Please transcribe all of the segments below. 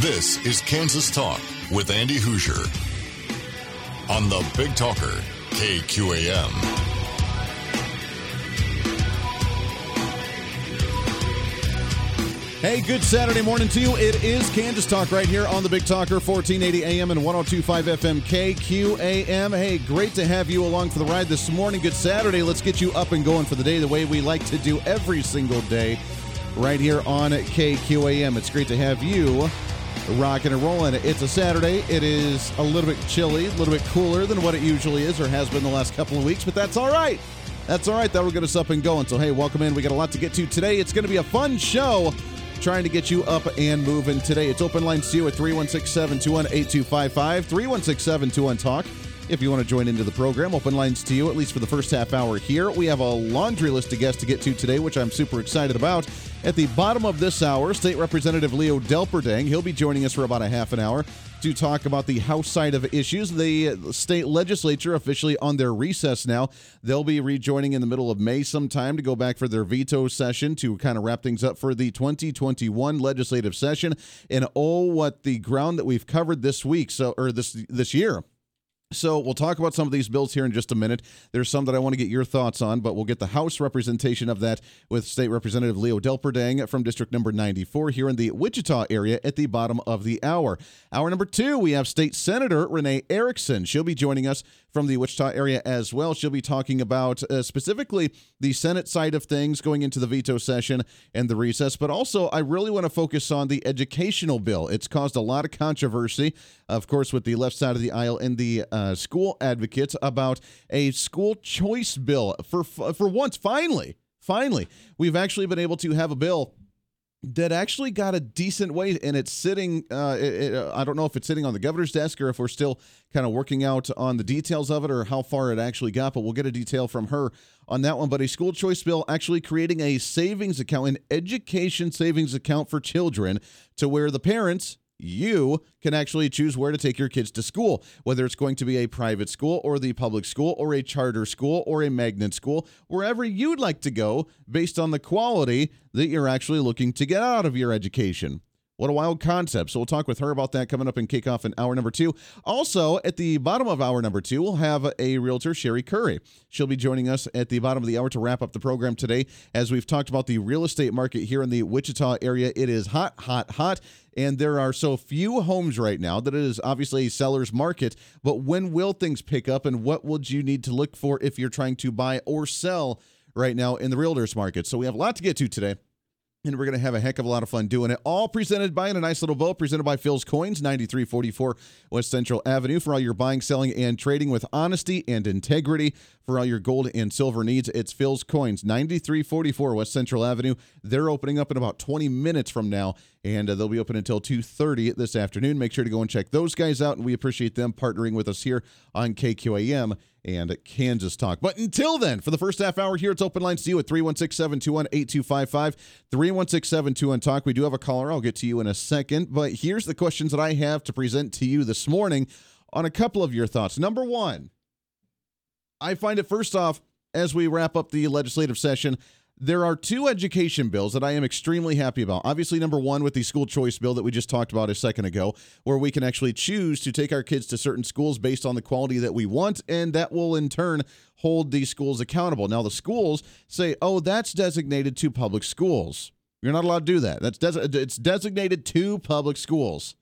This is Kansas Talk with Andy Hooser on the Big Talker, KQAM. Hey, good Saturday morning to you. It is Kansas Talk right here on the Big Talker, 1480 AM and 1025 FM KQAM. Hey, great to have you along for the ride this morning. Good Saturday. Let's get you up and going for the day the way we like to do every single day right here on KQAM. It's great to have you rocking and rolling. It's a Saturday. It is a little bit chilly, a little bit cooler than what it usually is or has been the last couple of weeks, but that's all right. That's all right. That'll get us up and going. So, hey, welcome in. We got a lot to get to today. It's going to be a fun show trying to get you up and moving today. It's open lines to you at 316 721 8255, 316 721 Talk. If you want to join into the program, open lines to you at least for the first half hour here. We have a laundry list of guests to get to today, which I'm super excited about. At the bottom of this hour, State Representative Leo Delperdang, he'll be joining us for about a half an hour to talk about the House side of issues. The state legislature officially on their recess now. They'll be rejoining in the middle of May sometime to go back for their veto session to kind of wrap things up for the 2021 legislative session. And oh, what the ground that we've covered this week, so or this this year. So we'll talk about some of these bills here in just a minute. There's some that I want to get your thoughts on, but we'll get the House representation of that with State Representative Leo Delperdang from District Number 94 here in the Wichita area at the bottom of the hour. Hour number two, we have State Senator Renee Erickson. She'll be joining us from the Wichita area as well. She'll be talking about uh, specifically the Senate side of things going into the veto session and the recess, but also I really want to focus on the educational bill. It's caused a lot of controversy, of course, with the left side of the aisle and the uh, school advocates about a school choice bill. For for once, finally, finally, we've actually been able to have a bill that actually got a decent weight and it's sitting uh, it, it, uh, i don't know if it's sitting on the governor's desk or if we're still kind of working out on the details of it or how far it actually got but we'll get a detail from her on that one. But a school choice bill actually creating a savings account an education savings account for children to where the parents you can actually choose where to take your kids to school, whether it's going to be a private school or the public school or a charter school or a magnet school, wherever you'd like to go based on the quality that you're actually looking to get out of your education. What a wild concept. So we'll talk with her about that coming up in kickoff in hour number two. Also, at the bottom of hour number two, we'll have a realtor, Sherrie Curry. She'll be joining us at the bottom of the hour to wrap up the program today. As we've talked about the real estate market here in the Wichita area, it is hot, hot, hot. And there are so few homes right now that it is obviously a seller's market. But when will things pick up and what would you need to look for if you're trying to buy or sell right now in the realtor's market? So we have a lot to get to today and we're going to have a heck of a lot of fun doing it. All presented by in a nice little bow, presented by Phil's Coins, 9344 West Central Avenue. For all your buying, selling, and trading with honesty and integrity. For all your gold and silver needs, it's Phil's Coins, 9344 West Central Avenue. They're opening up in about 20 minutes from now, and uh, they'll be open until 2.30 this afternoon. Make sure to go and check those guys out, and we appreciate them partnering with us here on KQAM and Kansas Talk. But until then, for the first half hour here, it's open lines to you at 316 721 8255. 316 721 Talk. We do have a caller. I'll get to you in a second. But here's the questions that I have to present to you this morning on a couple of your thoughts. Number one, I find it first off, as we wrap up the legislative session, there are two education bills that I am extremely happy about. Obviously, number one, with the school choice bill that we just talked about a second ago, where we can actually choose to take our kids to certain schools based on the quality that we want, and that will in turn hold these schools accountable. Now, the schools say, oh, that's designated to public schools. You're not allowed to do that. That's des- it's designated to public schools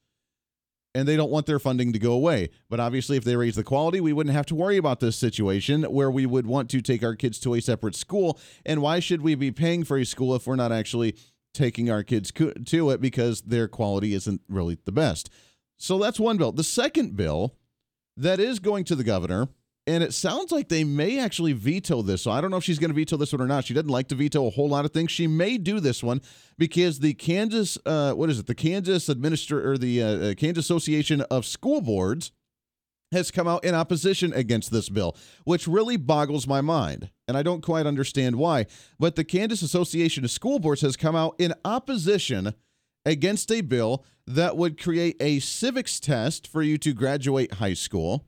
and they don't want their funding to go away. But obviously, if they raise the quality, we wouldn't have to worry about this situation where we would want to take our kids to a separate school. And why should we be paying for a school if we're not actually taking our kids to it because their quality isn't really the best? So that's one bill. The second bill that is going to the governor and it sounds like they may actually veto this. So I don't know if she's going to veto this one or not. She doesn't like to veto a whole lot of things. She may do this one because the Kansas, uh, what is it? The Kansas Administrator or the uh, uh, Kansas Association of School Boards has come out in opposition against this bill, which really boggles my mind. And I don't quite understand why. But the Kansas Association of School Boards has come out in opposition against a bill that would create a civics test for you to graduate high school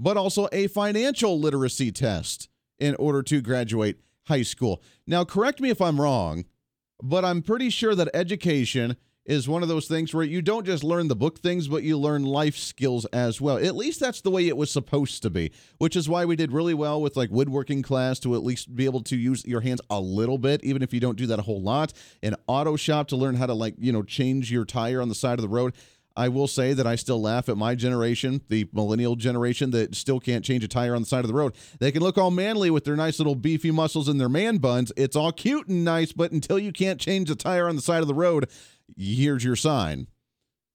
but also a financial literacy test in order to graduate high school. Now, correct me if I'm wrong, but I'm pretty sure that education is one of those things where you don't just learn the book things, but you learn life skills as well. At least that's the way it was supposed to be, which is why we did really well with like woodworking class to at least be able to use your hands a little bit, even if you don't do that a whole lot. An auto shop to learn how to like, you know, change your tire on the side of the road. I will say that I still laugh at my generation, the millennial generation that still can't change a tire on the side of the road. They can look all manly with their nice little beefy muscles and their man buns. It's all cute and nice, but until you can't change a tire on the side of the road, here's your sign.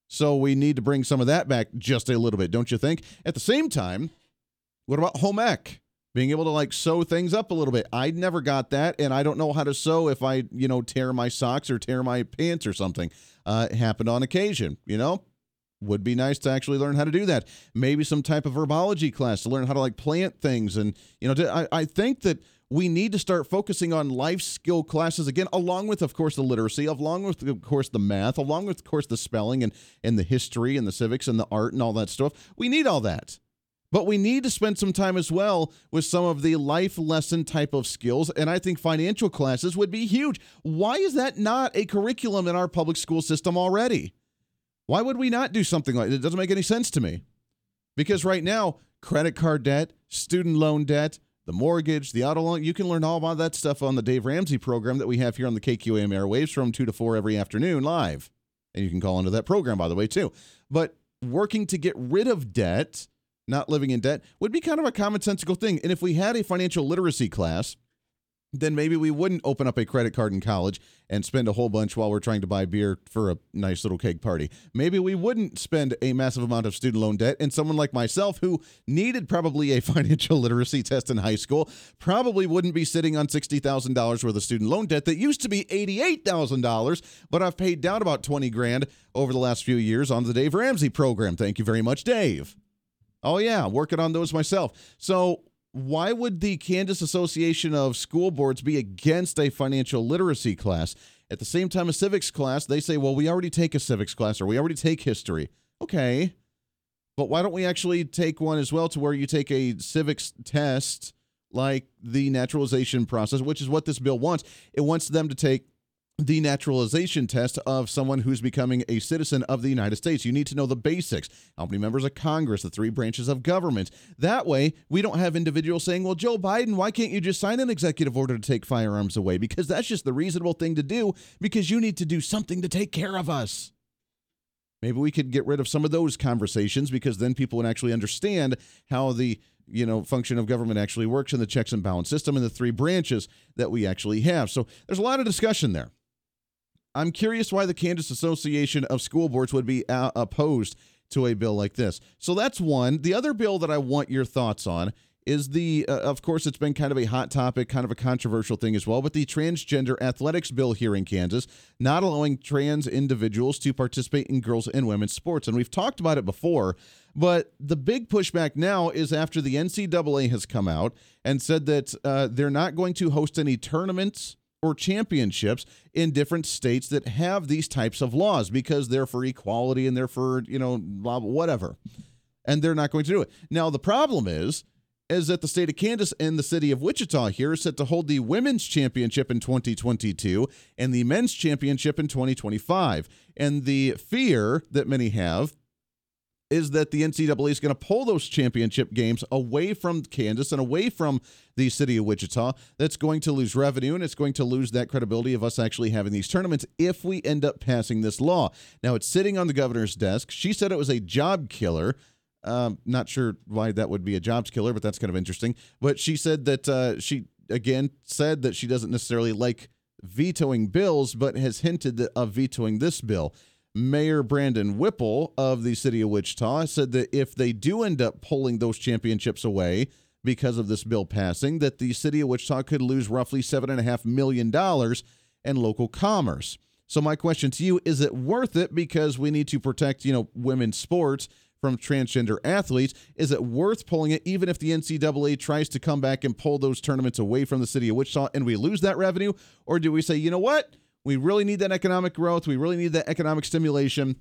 So we need to bring some of that back just a little bit, don't you think? At the same time, what about home ec? Being able to like sew things up a little bit. I never got that, and I don't know how to sew if I, you know, tear my socks or tear my pants or something. Uh, it happened on occasion, you know? Would be nice to actually learn how to do that. Maybe some type of herbology class to learn how to like plant things. And, you know, to, I, I think that we need to start focusing on life skill classes again, along with, of course, the literacy, along with, of course, the math, along with, of course, the spelling and, and the history and the civics and the art and all that stuff. We need all that. But we need to spend some time as well with some of the life lesson type of skills. And I think financial classes would be huge. Why is that not a curriculum in our public school system already? Why would we not do something like that? It doesn't make any sense to me. Because right now, credit card debt, student loan debt, the mortgage, the auto loan. You can learn all about that stuff on the Dave Ramsey program that we have here on the KQAM airwaves from 2 to 4 every afternoon live. And you can call into that program, by the way, too. But working to get rid of debt, not living in debt, would be kind of a commonsensical thing. And if we had a financial literacy class, then maybe we wouldn't open up a credit card in college and spend a whole bunch while we're trying to buy beer for a nice little cake party. Maybe we wouldn't spend a massive amount of student loan debt. And someone like myself, who needed probably a financial literacy test in high school, probably wouldn't be sitting on $60,000 worth of student loan debt that used to be $88,000, but I've paid down about 20 grand over the last few years on the Dave Ramsey program. Thank you very much, Dave. Oh, yeah, working on those myself. So, why would the Kansas Association of School Boards be against a financial literacy class? At the same time, a civics class, they say, well, we already take a civics class or we already take history. Okay. But why don't we actually take one as well to where you take a civics test like the naturalization process, which is what this bill wants? It wants them to take the naturalization test of someone who's becoming a citizen of the United States. You need to know the basics how many members of Congress, the three branches of government. That way, we don't have individuals saying, well, Joe Biden, why can't you just sign an executive order to take firearms away? Because that's just the reasonable thing to do because you need to do something to take care of us. Maybe we could get rid of some of those conversations because then people would actually understand how the you know function of government actually works in the checks and balance system and the three branches that we actually have. So there's a lot of discussion there. I'm curious why the Kansas Association of School Boards would be uh, opposed to a bill like this. So that's one. The other bill that I want your thoughts on is the, uh, of course, it's been kind of a hot topic, kind of a controversial thing as well, but the transgender athletics bill here in Kansas, not allowing trans individuals to participate in girls and women's sports. And we've talked about it before, but the big pushback now is after the NCAA has come out and said that uh, they're not going to host any tournaments or championships in different states that have these types of laws because they're for equality and they're for, you know, blah, blah, whatever. And they're not going to do it. Now, the problem is, is that the state of Kansas and the city of Wichita here is set to hold the women's championship in 2022 and the men's championship in 2025. And the fear that many have is that the NCAA is going to pull those championship games away from Kansas and away from the city of Wichita. That's going to lose revenue and it's going to lose that credibility of us actually having these tournaments if we end up passing this law. Now, it's sitting on the governor's desk. She said it was a job killer. Um, not sure why that would be a jobs killer, but that's kind of interesting. But she said that uh, she, again, said that she doesn't necessarily like vetoing bills, but has hinted of vetoing this bill. Mayor Brandon Whipple of the city of Wichita said that if they do end up pulling those championships away because of this bill passing, that the city of Wichita could lose roughly $7.5 million in local commerce. So my question to you is it worth it because we need to protect, you know, women's sports from transgender athletes? Is it worth pulling it even if the NCAA tries to come back and pull those tournaments away from the city of Wichita and we lose that revenue? Or do we say, you know what? We really need that economic growth. We really need that economic stimulation.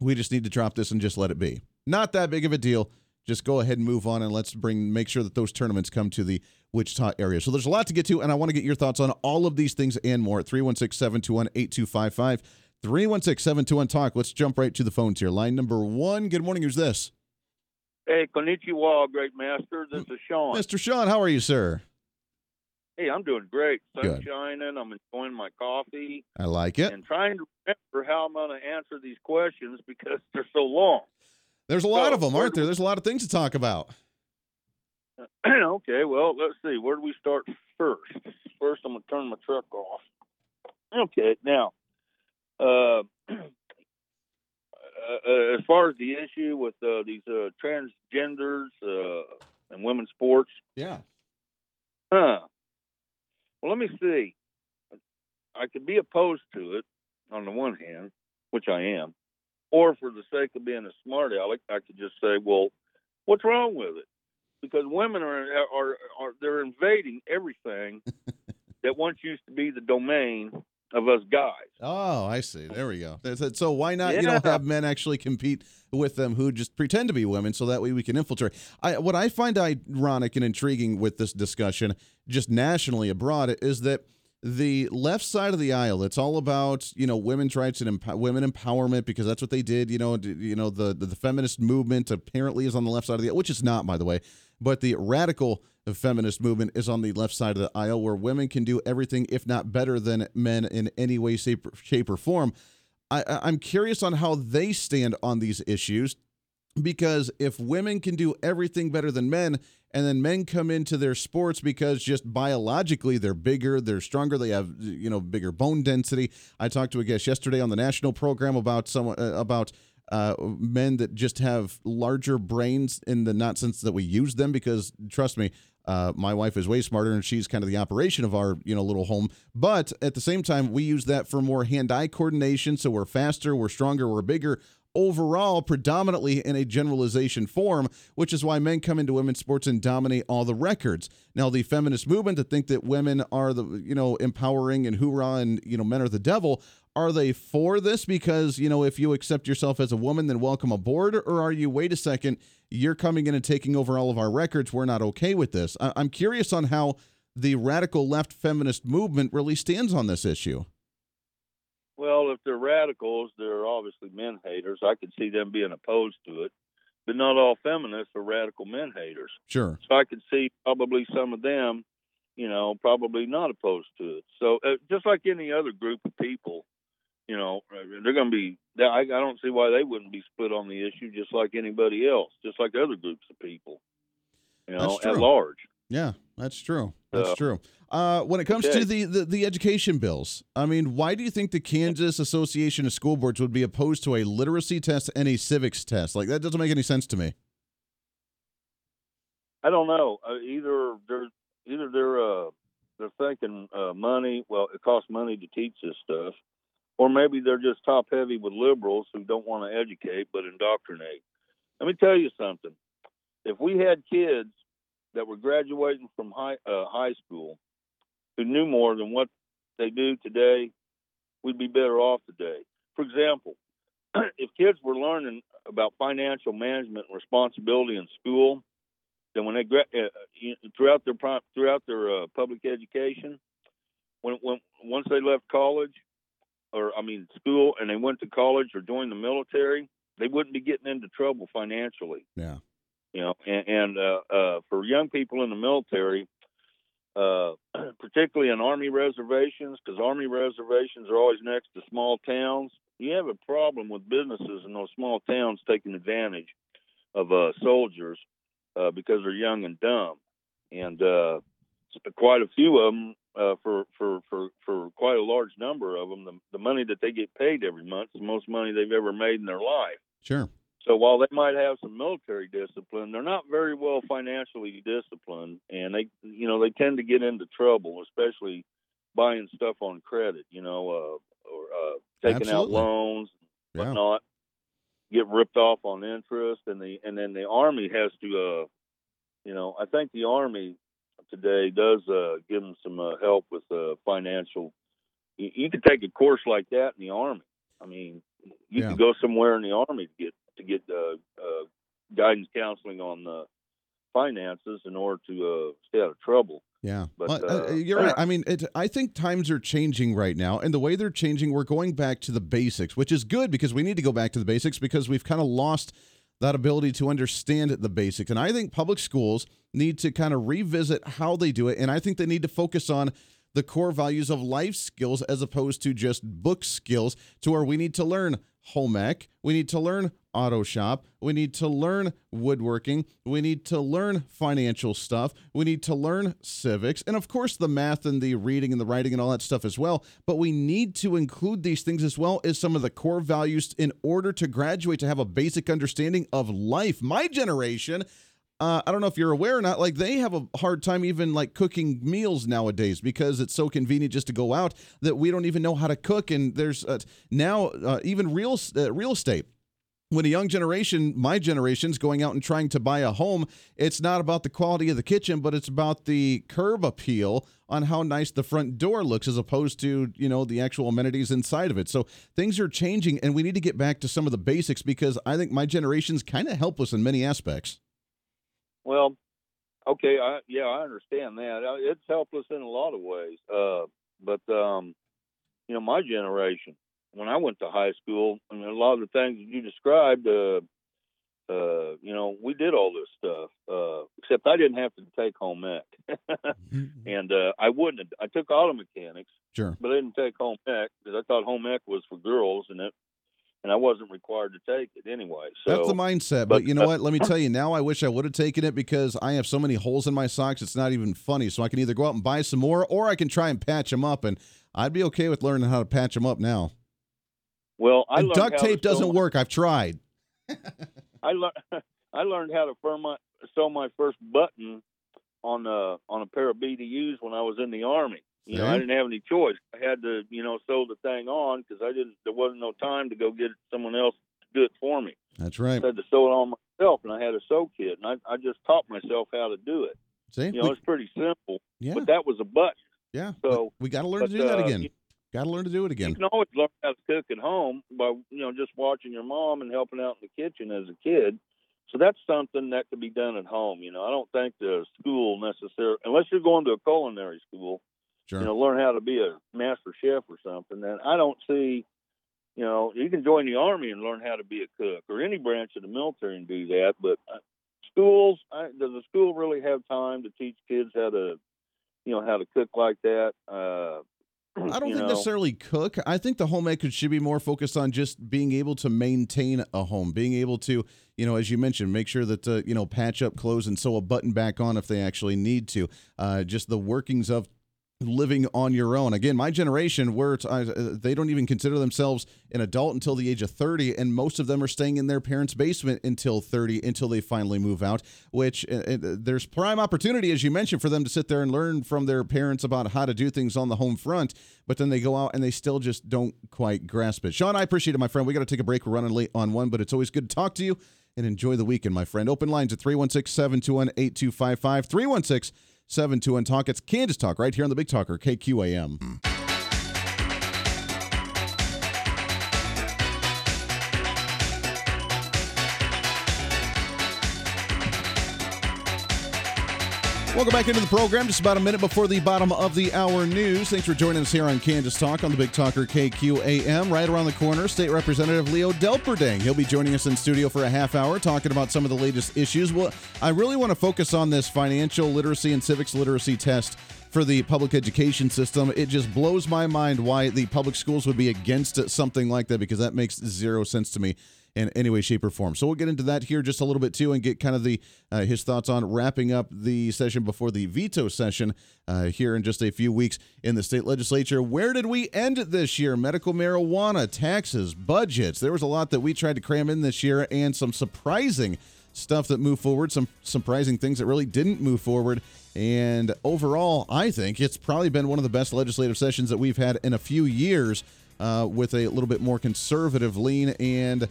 We just need to drop this and just let it be. Not that big of a deal. Just go ahead and move on and let's bring make sure that those tournaments come to the Wichita area. So there's a lot to get to, and I want to get your thoughts on all of these things and more at 316 721 8255. 316 721 Talk. Let's jump right to the phones here. Line number one. Good morning. Who's this? Hey, konnichiwa, great master. This is Sean. Mr. Sean, how are you, sir? Hey, I'm doing great. Sun's Good. shining. I'm enjoying my coffee I like it. and trying to remember how I'm going to answer these questions because they're so long. There's a lot So, of them, aren't there? There's a lot of things to talk about. okay, well, let's see. Where do we start first? First, I'm going to turn my truck off. Okay, now, uh, uh, as far as the issue with uh, these uh, transgenders uh, and women's sports, Yeah. Huh. Well, let me see. I could be opposed to it on the one hand, which I am, or for the sake of being a smart aleck, I could just say, well, what's wrong with it? Because women are are are they're invading everything that once used to be the domain of us guys. Oh, I see. There we go. So why not, you know, Yeah. have men actually compete with them who just pretend to be women so that way we can infiltrate. I what I find ironic and intriguing with this discussion just nationally abroad is that the left side of the aisle it's all about you know women's rights and emp- women empowerment because that's what they did you know d- you know the, the the feminist movement apparently is on the left side of the aisle, which is not by the way but the radical feminist movement is on the left side of the aisle where women can do everything if not better than men in any way shape, or form. I, i'm curious on how they stand on these issues because if women can do everything better than men and then men come into their sports because just biologically they're bigger they're stronger they have you know bigger bone density. I talked to a guest yesterday on the national program about some uh, about uh, men that just have larger brains in the not sense that we use them because trust me uh, my wife is way smarter and she's kind of the operation of our you know little home but at the same time we use that for more hand-eye coordination so we're faster we're stronger we're bigger overall predominantly in a generalization form, which is why men come into women's sports and dominate all the records. Now, the feminist movement that think that women are the you know empowering and hoorah and you know men are the devil. Are they for this because you know if you accept yourself as a woman, then welcome aboard, or are you wait a second, you're coming in and taking over all of our records? We're not okay with this. I- I'm curious on how the radical left feminist movement really stands on this issue. Well, if they're radicals, they're obviously men haters. I could see them being opposed to it, but not all feminists are radical men haters. Sure. So I could see probably some of them, you know, probably not opposed to it. So uh, just like any other group of people, you know, they're going to be. I, I don't see why they wouldn't be split on the issue, just like anybody else, just like other groups of people, you know, at large. Yeah, that's true. That's true. Uh, when it comes okay. to the, the the education bills, I mean, why do you think the Kansas Association of School Boards would be opposed to a literacy test and a civics test? Like that doesn't make any sense to me. I don't know. Uh, either they're either they're uh, they're thinking uh, money. Well, it costs money to teach this stuff, or maybe they're just top heavy with liberals who don't want to educate but indoctrinate. Let me tell you something. If we had kids that were graduating from high uh, high school who knew more than what they do today, we'd be better off today. For example, if kids were learning about financial management and responsibility in school, then when they uh, throughout their throughout their uh, public education, when when once they left college, or I mean school, and they went to college or joined the military, they wouldn't be getting into trouble financially. Yeah. You know, and, and uh, uh, for young people in the military, uh, particularly in army reservations, because army reservations are always next to small towns. You have a problem with businesses in those small towns taking advantage of uh, soldiers uh, because they're young and dumb, and uh, quite a few of them, uh, for for for for quite a large number of them, the, the money that they get paid every month is the most money they've ever made in their life. Sure. So while they might have some military discipline, they're not very well financially disciplined, and they, you know, they tend to get into trouble, especially buying stuff on credit, you know, uh, or uh, taking out Absolutely. loans, Yeah. whatnot, get ripped off on interest, and the and then the army has to, uh, you know, I think the army today does uh, give them some uh, help with uh, financial. You, you could take a course like that in the army. I mean, you Yeah. could go somewhere in the army to get to get uh, uh, guidance counseling on uh, finances in order to uh, stay out of trouble. Yeah, But, uh, uh, you're right. I mean, it, I think times are changing right now, and the way they're changing, we're going back to the basics, which is good because we need to go back to the basics because we've kind of lost that ability to understand the basics. And I think public schools need to kind of revisit how they do it, and I think they need to focus on the core values of life skills as opposed to just book skills, to where we need to learn home ec, we need to learn auto shop, we need to learn woodworking, we need to learn financial stuff, we need to learn civics, and of course the math and the reading and the writing and all that stuff as well. But we need to include these things as well as some of the core values in order to graduate to have a basic understanding of life. My generation uh, I don't know if you're aware or not. Like they have a hard time even like cooking meals nowadays because it's so convenient just to go out that we don't even know how to cook. And there's uh, now uh, even real uh, real estate. When a young generation, my generation's going out and trying to buy a home, it's not about the quality of the kitchen, but it's about the curb appeal on how nice the front door looks as opposed to, you know, the actual amenities inside of it. So things are changing and we need to get back to some of the basics because I think my generation's kind of helpless in many aspects. Well, okay, I, yeah, I understand that. Uh, It's helpless in a lot of ways. Uh, but um, you know, my generation, when I went to high school, I mean, a lot of the things that you described, uh, uh, you know, we did all this stuff. Uh, except I didn't have to take home ec, and uh, I wouldn't. Have, I took auto mechanics, Sure. but I didn't take home ec because I thought home ec was for girls, and it, and I wasn't required to take it anyway. So That's the mindset. But, but, you know uh, what? Let me tell you now, I wish I would have taken it because I have so many holes in my socks. It's not even funny. So I can either go out and buy some more or I can try and patch them up. And I'd be okay with learning how to patch them up now. Well, I and duct tape doesn't my- work. I've tried. I learned I learned how to firm my, sew my first button on a on a pair of BDUs when I was in the army. You know, I didn't have any choice. I had to, you know, sew the thing on because I didn't. There wasn't no time to go get someone else to do it for me. That's right. I had to sew it on myself, and I had a sew kit, and I, I just taught myself how to do it. See? You know, We- it's pretty simple, yeah. but that was a button. yeah. so- we got to learn but, to do that uh, again. Got to learn to do it again. You can always learn how to cook at home by you know just watching your mom and helping out in the kitchen as a kid. So that's something that could be done at home. You know, I don't think the school necessarily, unless you're going to a culinary school, Sure. you know, learn how to be a master chef or something. Then I don't see, you know, you can join the army and learn how to be a cook or any branch of the military and do that. But uh, schools, I, does the school really have time to teach kids how to, you know, how to cook like that? Uh, I don't think know? necessarily cook. I think the home ec should be more focused on just being able to maintain a home, being able to, you know, as you mentioned, make sure that uh, you know patch up clothes and sew a button back on if they actually need to. Uh, just the workings of living on your own. Again, my generation, where uh, they don't even consider themselves an adult until the age of 30, and most of them are staying in their parents' basement until 30, until they finally move out, which uh, uh, there's prime opportunity, as you mentioned, for them to sit there and learn from their parents about how to do things on the home front, but then they go out and they still just don't quite grasp it. Sean, I appreciate it, my friend. We got to take a break. We're running late on one, but it's always good to talk to you and enjoy the weekend, my friend. Open lines at 316 721 8255. 316 721 Talk. It's Kansas Talk right here on the Big Talker, KQAM. Welcome back into the program. Just about a minute before the bottom of the hour news. Thanks for joining us here on Kansas Talk on the Big Talker KQAM. Right around the corner, State Representative Leo Delperdang. He'll be joining us in studio for a half hour talking about some of the latest issues. Well, I really want to focus on this financial literacy and civics literacy test for the public education system. It just blows my mind why the public schools would be against something like that because that makes zero sense to me in any way, shape, or form. So we'll get into that here just a little bit too, and get kind of the uh, his thoughts on wrapping up the session before the veto session uh, here in just a few weeks in the state legislature. Where did we end this year? Medical marijuana, taxes, budgets. There was a lot that we tried to cram in this year, and some surprising stuff that moved forward, some surprising things that really didn't move forward. And overall, I think it's probably been one of the best legislative sessions that we've had in a few years uh, with a little bit more conservative lean and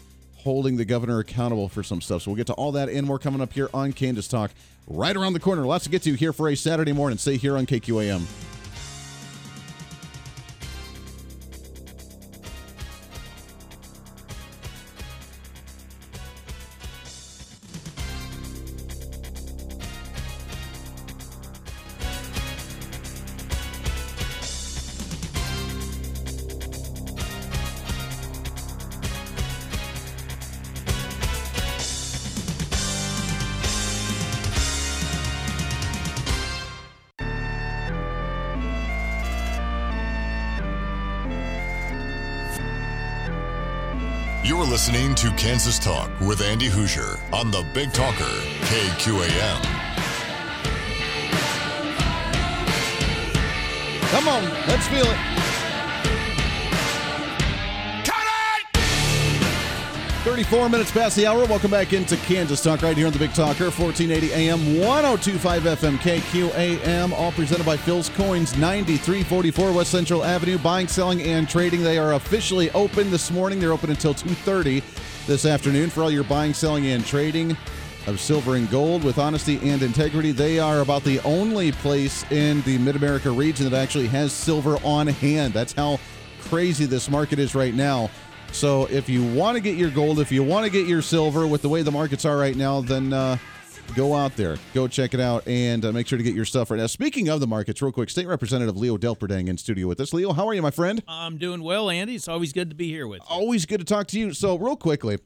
holding the governor accountable for some stuff. So we'll get to all that and more coming up here on Kansas Talk right around the corner. Lots to get to here for a Saturday morning. Stay here on KQAM. To Kansas Talk with Andy Hooser on the Big Talker, KQAM. Come on, let's feel it. Cut it! 34 minutes past the hour. Welcome back into Kansas Talk right here on the Big Talker, 1480 AM, 1025 FM, KQAM, all presented by Phil's Coins, 9344 West Central Avenue. Buying, selling, and trading. They are officially open this morning. They're open until 2.30 this afternoon for all your buying, selling, and trading of silver and gold with honesty and integrity. They are about the only place in the Mid America region that actually has silver on hand. That's how crazy this market is right now. So if you want to get your gold, if you want to get your silver with the way the markets are right now, then uh, go out there, go check it out, and uh, make sure to get your stuff right now. Speaking of the markets, real quick, State Representative Leo Delperdang in studio with us. Leo, how are you, my friend? I'm doing well, Andy. It's always good to be here with you. Always good to talk to you. So, real quickly,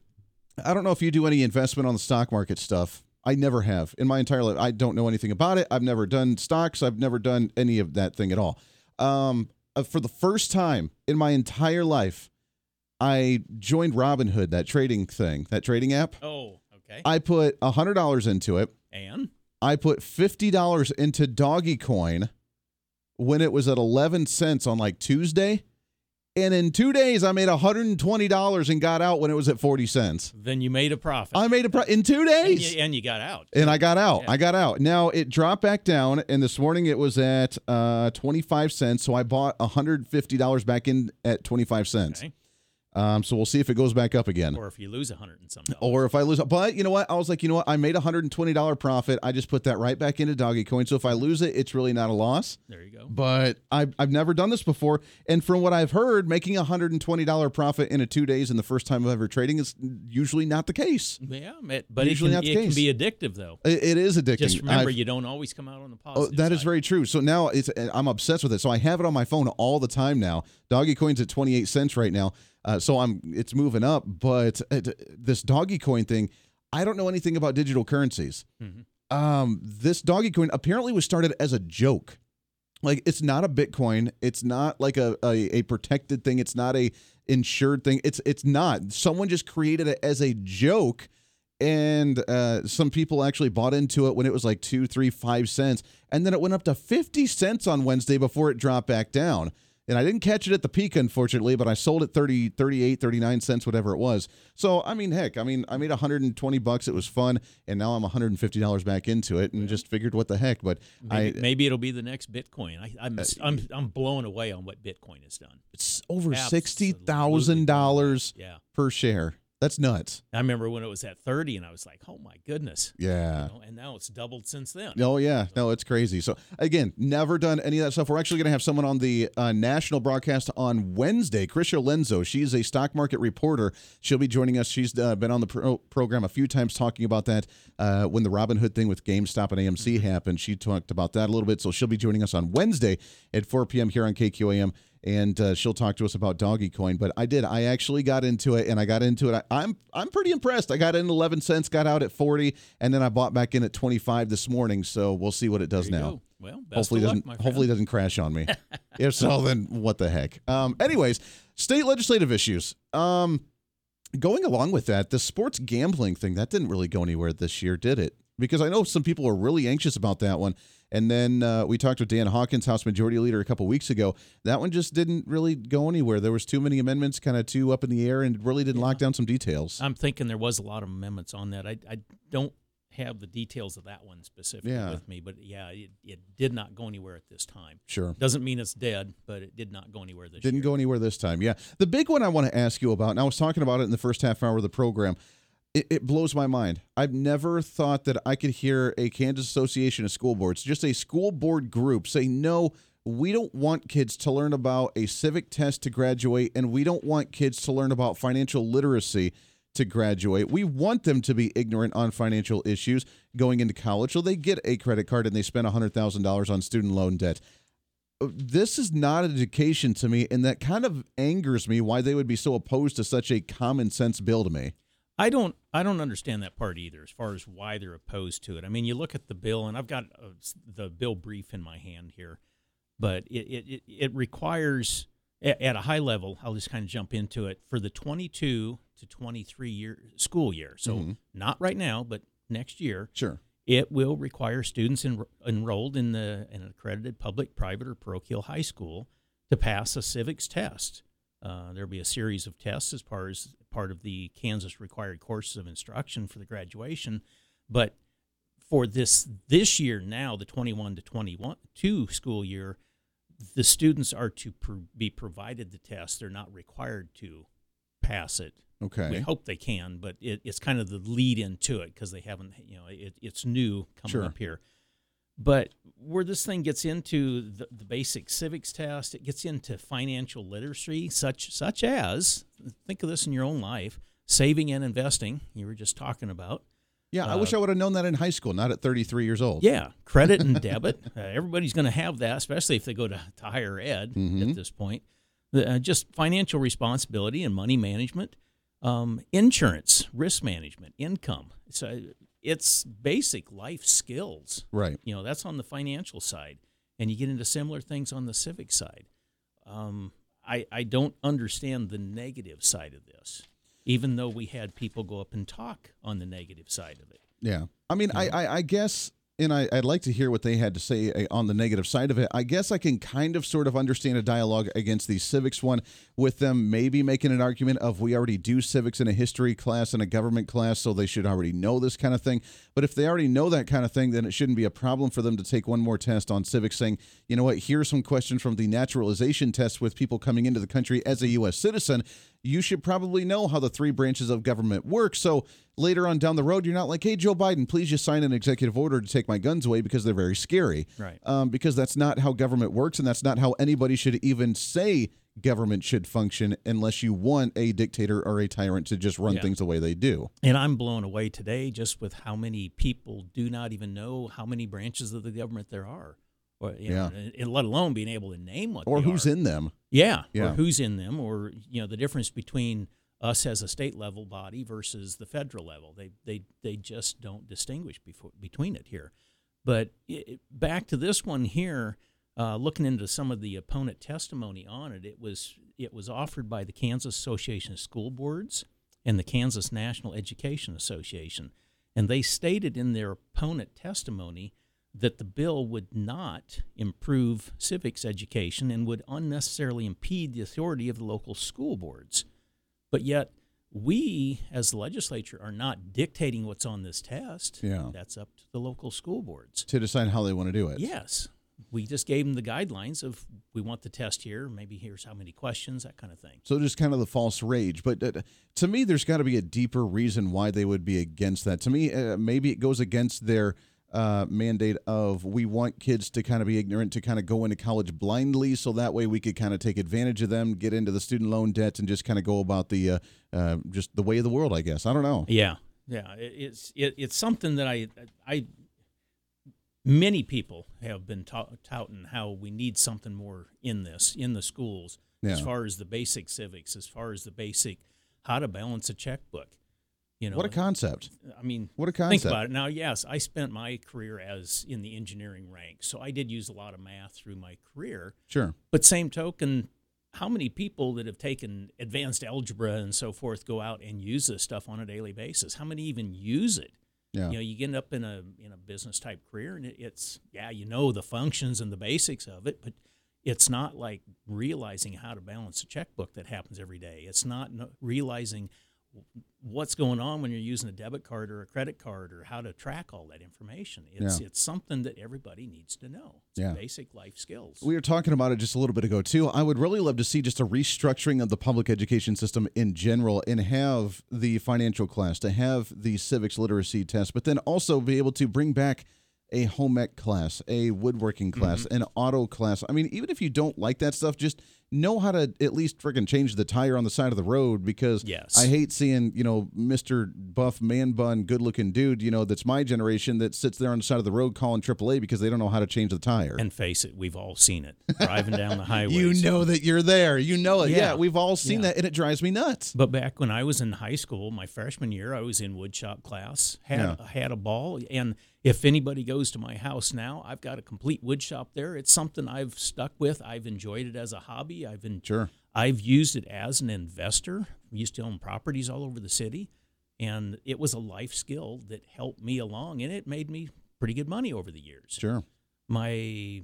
I don't know if you do any investment on the stock market stuff. I never have in my entire life. I don't know anything about it. I've never done stocks. I've never done any of that thing at all. Um, uh, for the first time in my entire life, I joined Robinhood, that trading thing, that trading app. Oh, okay. I put hundred dollars into it. and I put fifty dollars into Doggy Coin when it was at eleven cents on like Tuesday. And in two days, I made $120 and got out when it was at 40 cents. then you made a profit. I made a pro- in two and, days. you, and you got out. And I got out. Yeah. I got out. Now it dropped back down, and this morning it was at uh, 25 cents. So I bought $150 back in at 25 cents. Okay. Um, so we'll see if it goes back up again. Or if you lose a hundred and some dollars. Or if I lose, but you know what? I was like, you know what? I made a hundred and twenty dollar profit. I just put that right back into Doggy Coin. So if I lose it, it's really not a loss. there you go. But I've I've never done this before, and from what I've heard, making a hundred and twenty dollar profit in a two days in the first time of ever trading is usually not the case. Yeah, it- but Usually it, not can, the it can be addictive though. It, it is addictive. Just remember, I've- you don't always come out on the Oh, positive. that is side. very true. So now it's I'm obsessed with it. So I have it on my phone all the time now. Doggy coins at 28 cents right now. Uh, so I'm it's moving up, but uh, this doggy coin thing, I don't know anything about digital currencies. Mhm. Um, this doggy coin apparently was started as a joke. Like it's not a Bitcoin. It's not like a, a, a protected thing. It's not a insured thing. It's it's not. Someone just created it as a joke and uh, some people actually bought into it when it was like two, three, five cents, and then it went up to fifty cents on Wednesday before it dropped back down. And I didn't catch it at the peak, unfortunately, but I sold it 30, 38, 39 cents, whatever it was. So, I mean, heck, I mean, I made 120 bucks. It was fun. And now I'm $150 back into it and just figured what the heck. But Maybe, I, Uh, maybe it'll be the next Bitcoin. I, I'm, I'm I'm blown away on what Bitcoin has done. it's over Absolutely $60,000 Yeah, per share. That's nuts. I remember when it was at thirty, and I was like, "Oh my goodness!" Yeah. You know, and now it's doubled since then. Oh yeah, no, it's crazy. So again, never done any of that stuff. We're actually going to have someone on the uh, national broadcast on Wednesday. Krisha Lenzo, she's a stock market reporter. She'll be joining us. She's uh, been on the pro- program a few times talking about that. Uh, when the Robinhood thing with GameStop and AMC happened, she talked about that a little bit. So she'll be joining us on Wednesday at 4 p.m. here on KQAM. And uh, she'll talk to us about Doggy Coin, but I did. I actually got into it, and I got into it. I, I'm I'm pretty impressed. I got in 11 cents, got out at 40, and then I bought back in at 25 this morning. So we'll see what it does now go. Well, best hopefully doesn't my hopefully doesn't crash on me. if so, then what the heck? Um, anyways, state legislative issues. Um, going along with that, the sports gambling thing that didn't really go anywhere this year, did it? Because I know some people are really anxious about that one. And then uh, we talked with Dan Hawkins, House Majority Leader, a couple weeks ago. That one just didn't really go anywhere. There was too many amendments, kind of too up in the air, and really didn't lock down some details. I'm thinking there was a lot of amendments on that. I, I don't have the details of that one specifically Yeah. with me, but yeah, it, it did not go anywhere at this time. sure. Doesn't mean it's dead, but it did not go anywhere this Didn't year. go anywhere this time. Yeah. The big one I want to ask you about, and I was talking about it in the first half hour of the program. It, it blows my mind. I've never thought that I could hear a Kansas Association of School Boards, just a school board group, say, no, we don't want kids to learn about a civic test to graduate, and we don't want kids to learn about financial literacy to graduate. We want them to be ignorant on financial issues going into college so they get a credit card and they spend $100,000 on student loan debt uh, this is not education to me, and that kind of angers me why they would be so opposed to such a common sense bill to me. I don't I don't understand that part either as far as why they're opposed to it. I mean, you look at the bill and I've got uh, the bill brief in my hand here, but it it, it, requires at, at a high level, I'll just kind of jump into it for the 22 to 23 year school year. So Mhm. not right now, but next year, Sure. it will require students en- enrolled in the an accredited public, private, or parochial high school to pass a civics test. Uh, there'll be a series of tests as far as part of the Kansas required courses of instruction for the graduation, but for this this year now, the 21 to 21 two school year, the students are to pr- be provided the test. They're not required to pass it. Okay. We hope they can, but it, it's kind of the lead into it because they haven't, you know, it, it's new coming Sure. up here. But where this thing gets into the, the basic civics test, it gets into financial literacy, such such as think of this in your own life, saving and investing. You were just talking about. Yeah, I Uh, wish I would have known that in high school, not at 33 years old. Yeah, credit and debit. Uh, everybody's going to have that, especially if they go to, to higher ed Mhm. at this point. The, uh, just financial responsibility and money management, um, insurance, risk management, income. So it's basic life skills. Right. You know, that's on the financial side, and you get into similar things on the civic side. Um, I I don't understand the negative side of this, even though we had people go up and talk on the negative side of it. Yeah. I mean, I, I, I guess, and I, I'd like to hear what they had to say uh, on the negative side of it. I guess I can kind of sort of understand a dialogue against the civics one with them maybe making an argument of we already do civics in a history class and a government class, so they should already know this kind of thing. But if they already know that kind of thing, then it shouldn't be a problem for them to take one more test on civics saying, you know what, here's some questions from the naturalization test with people coming into the country as a U.S. citizen. You should probably know how the three branches of government work. So later on down the road, you're not like, hey, Joe Biden, please just sign an executive order to take my guns away because they're very scary. Right. Um, because that's not how government works, and that's not how anybody should even say government should function unless you want a dictator or a tyrant to just run Yeah. things the way they do. And I'm blown away today just with how many people do not even know how many branches of the government there are, or you know, Yeah. and let alone being able to name what Or who's are. in them. yeah, Yeah. or who's in them, or you know the difference between us as a state level body versus the federal level. They they they just don't distinguish before, between it here. But it, back to this one here, uh, looking into some of the opponent testimony on it, it was it was offered by the Kansas Association of School Boards and the Kansas National Education Association, and they stated in their opponent testimony that the bill would not improve civics education and would unnecessarily impede the authority of the local school boards. But yet, we as the legislature are not dictating what's on this test. Yeah. That's up to the local school boards. To decide how they want to do it. Yes. We just gave them the guidelines of we want the test here, maybe here's how many questions, that kind of thing. So just kind of the false rage. But uh, to me, there's got to be a deeper reason why they would be against that. To me, uh, maybe it goes against their uh, mandate of we want kids to kind of be ignorant, to kind of go into college blindly, so that way we could kind of take advantage of them, get into the student loan debt, and just kind of go about the uh, uh, just the way of the world. I guess I don't know. Yeah, yeah. It's it, it's something that I I many people have been ta- touting how we need something more in this in the schools as far as the basic civics, as far as the basic how to balance a checkbook. You know, What a concept! I mean, What a concept. think about it. Now, yes, I spent my career as in the engineering ranks, so I did use a lot of math through my career. Sure. But same token, how many people that have taken advanced algebra and so forth go out and use this stuff on a daily basis? How many even use it? Yeah. You know, you get up in a in a business type career, and it, it's yeah, you know the functions and the basics of it, but it's not like realizing how to balance a checkbook that happens every day. It's not no, realizing what's going on when you're using a debit card or a credit card or how to track all that information. It's Yeah. it's something that everybody needs to know. It's Yeah. basic life skills. We were talking about it just a little bit ago too. I would really love to see just a restructuring of the public education system in general and have the financial class, to have the civics literacy test, but then also be able to bring back a home ec class, a woodworking class, Mm-hmm. an auto class. I mean, even if you don't like that stuff, just know how to at least freaking change the tire on the side of the road because Yes. I hate seeing, you know, Mr. Buff man bun, good looking dude, you know, that's my generation that sits there on the side of the road calling AAA because they don't know how to change the tire. And face it, we've all seen it driving down the highway. You know that you're there. You know it. Yeah, Yeah. we've all seen Yeah. that, and it drives me nuts. But back when I was in high school, my freshman year, I was in woodshop class. had Yeah. had a ball, and if anybody goes to my house now, I've got a complete woodshop there. It's something I've stuck with. I've enjoyed it as a hobby. I've been, Sure. I've used it as an investor. I used to own properties all over the city, and it was a life skill that helped me along, and it made me pretty good money over the years. Sure. My, I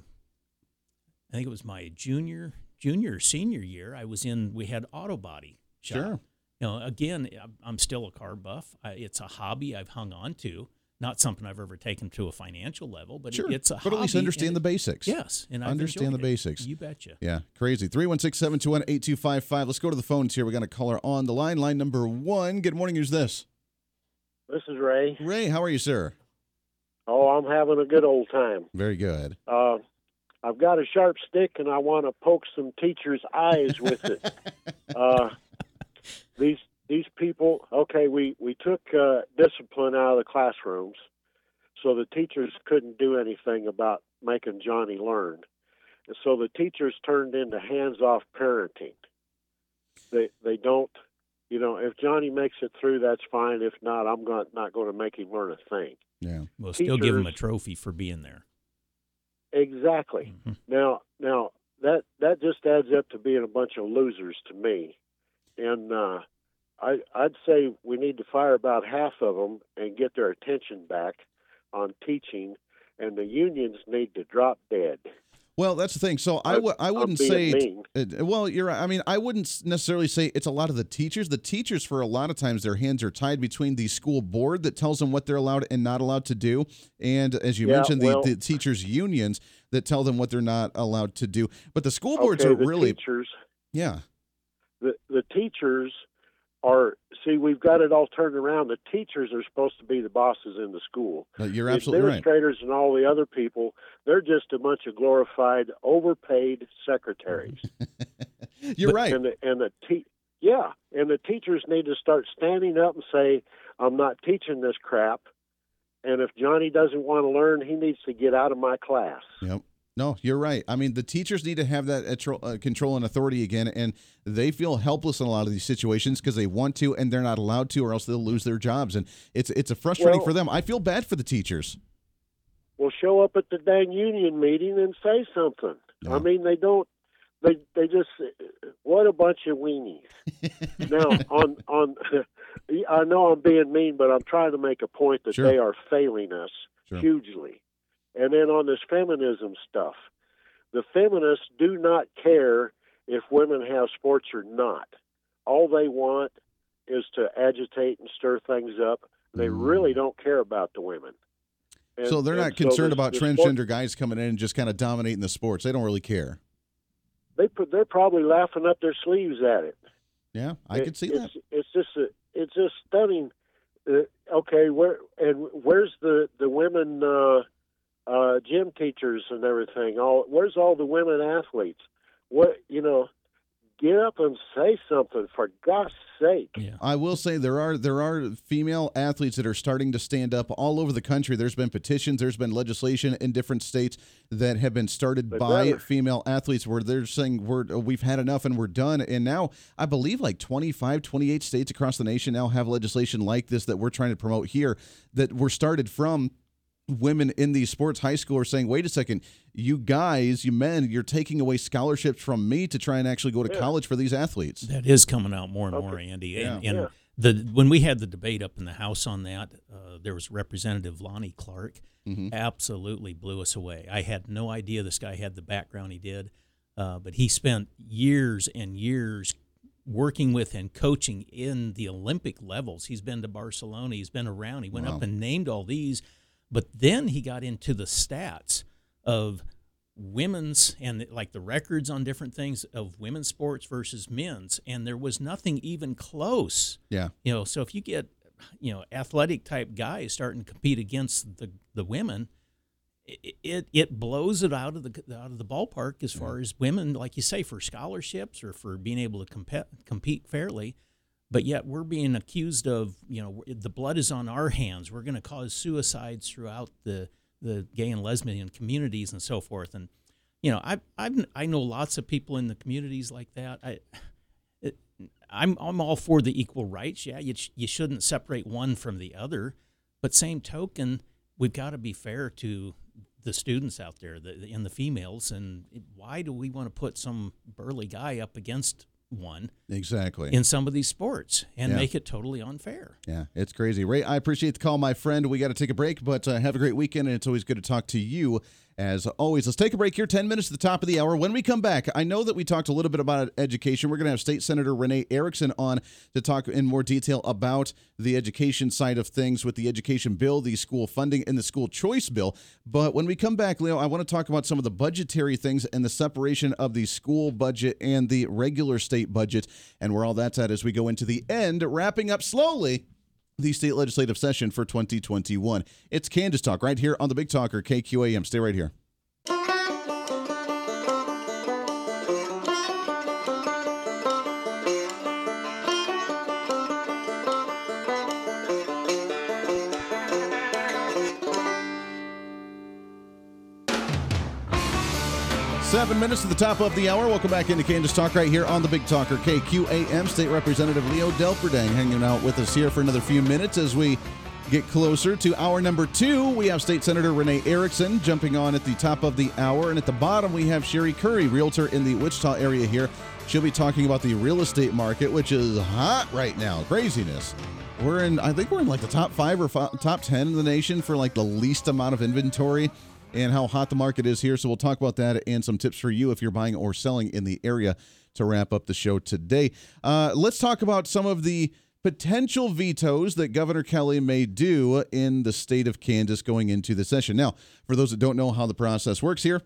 think it was my junior, junior, senior year. I was in. We had auto body shop. Sure. You know, again, I'm- I'm still a car buff. I, it's a hobby I've hung on to. Not something I've ever taken to a financial level, but Sure. it's a but at least understand the basics. Yes, and I've Understand the it. basics. You betcha. Yeah, crazy. 316 721 8255. Let's go to the phones here. We got a caller on the line. Line number one. Good morning. Who's this? This is Ray. Ray, how are you, sir? Oh, I'm having a good old time. Very good. Uh, I've got a sharp stick and I want to poke some teachers' eyes with it. uh, these these people. Okay, we we took uh, discipline out of the classrooms, so the teachers couldn't do anything about making Johnny learn. And so the teachers turned into hands-off parenting. They they don't. You know, if Johnny makes it through, that's fine. If not, I'm not not going to make him learn a thing. Yeah. We'll still give him a trophy for being there. Exactly. Mhm. Now, now that that just adds up to being a bunch of losers to me, and uh, I I'd say we need to fire about half of them and get their attention back on teaching, and the unions need to drop dead. Well, that's the thing. So I w- I wouldn't say. Uh, well, you're right. I mean, I wouldn't necessarily say it's a lot of the teachers. The teachers, for a lot of times, their hands are tied between the school board that tells them what they're allowed and not allowed to do, and as you Yeah, mentioned, well- the, the teachers' unions that tell them what they're not allowed to do. But the school boards okay, are really, teachers. yeah, The the teachers are see we've got it all turned around. The teachers are supposed to be the bosses in the school. you're the absolutely right. administrators and all the other people, they're just a bunch of glorified, overpaid secretaries. You're right. And the and the te- yeah, and the teachers need to start standing up and say, "I'm not teaching this crap." And if Johnny doesn't want to learn, he needs to get out of my class. Yep. No, you're right. I mean, the teachers need to have that uh, control and authority again, and they feel helpless in a lot of these situations because they want to and they're not allowed to, or else they'll lose their jobs. And it's it's a frustrating Well- for them. I feel bad for the teachers. Well, show up at the dang union meeting and say something. Yeah. I mean, they don't. They they just what a bunch of weenies. now on on, I know I'm being mean, but I'm trying to make a point that Sure. they are failing us Sure. hugely. And then on this feminism stuff, the feminists do not care if women have sports or not. All they want is to agitate and stir things up. They Mm. really don't care about the women. And- so they're not concerned the- about the sport- transgender guys coming in and just kind of dominating the sports. They don't really care. they put, they're probably laughing up their sleeves at it. Yeah, I It- could see it's, that. It's just a, it's just stunning. Uh, okay, where and where's the the women uh, uh, gym teachers and everything? All where's all the women athletes? What you know? Get up and say something for God's sake. Yeah. I will say there are there are female athletes that are starting to stand up all over the country. There's been petitions, there's been legislation in different states that have been started But by brother- female athletes where they're saying we're we've had enough and we're done. And now I believe like 25, 28 states across the nation now have legislation like this that we're trying to promote here that were started from women in these sports high school are saying, wait a second, you guys, you men, you're taking away scholarships from me to try and actually go to Yeah. college for these athletes. That is coming out more and Okay. more, Andy. Yeah. And, and Yeah. the when we had the debate up in the House on that, uh, there was Representative Lonnie Clark. Mhm. Absolutely blew us away. I had no idea this guy had the background he did, uh, but he spent years and years working with and coaching in the Olympic levels. He's been to Barcelona. He's been around. He went Wow. up and named all these, but then he got into the stats of women's and like the records on different things of women's sports versus men's and there was nothing even close Yeah. you know so if you get you know athletic type guys starting to compete against the the women it it, it blows it out of the out of the ballpark as far as women like you say for scholarships or for being able to compete compete fairly but yet we're being accused of you know the blood is on our hands. We're going to cause suicides throughout the the gay and lesbian communities and so forth. And you know i i i know lots of people in the communities like that. I i'm i'm all for the equal rights. Yeah you, you shouldn't separate one from the other. But same token we've got to be fair to the students out there the, and the females. And why do we want to put some burly guy up against one Exactly. in some of these sports and Yeah. make it totally unfair? Yeah, it's crazy. Ray, I appreciate the call, my friend. We got to take a break, but uh, have a great weekend, and it's always good to talk to you. As always, let's take a break here, 10 minutes to the top of the hour. When we come back, I know that we talked a little bit about education. We're going to have State Senator Renee Erickson on to talk in more detail about the education side of things with the education bill, the school funding, and the school choice bill. But when we come back, Leo, I want to talk about some of the budgetary things and the separation of the school budget and the regular state budget and where all that's at as we go into the end, wrapping up slowly the state legislative session for 2021. It's Kansas Talk right here on the Big Talker KQAM. Stay right here. Seven minutes to the top of the hour. Welcome back into Kansas Talk right here on the Big Talker KQAM. State Representative Leo Delperdang hanging out with us here for another few minutes as we get closer to hour number two. We have State Senator Renee Erickson jumping on at the top of the hour. And at the bottom, we have Sherrie Curry, realtor in the Wichita area here. She'll be talking about the real estate market, which is hot right now. Craziness. We're in, I think we're in like the top five or fi- top 10 in the nation for like the least amount of inventory and how hot the market is here. So we'll talk about that and some tips for you if you're buying or selling in the area to wrap up the show today. Uh, let's talk about some of the potential vetoes that Governor Kelly may do in the state of Kansas going into the session. Now, for those that don't know how the process works here,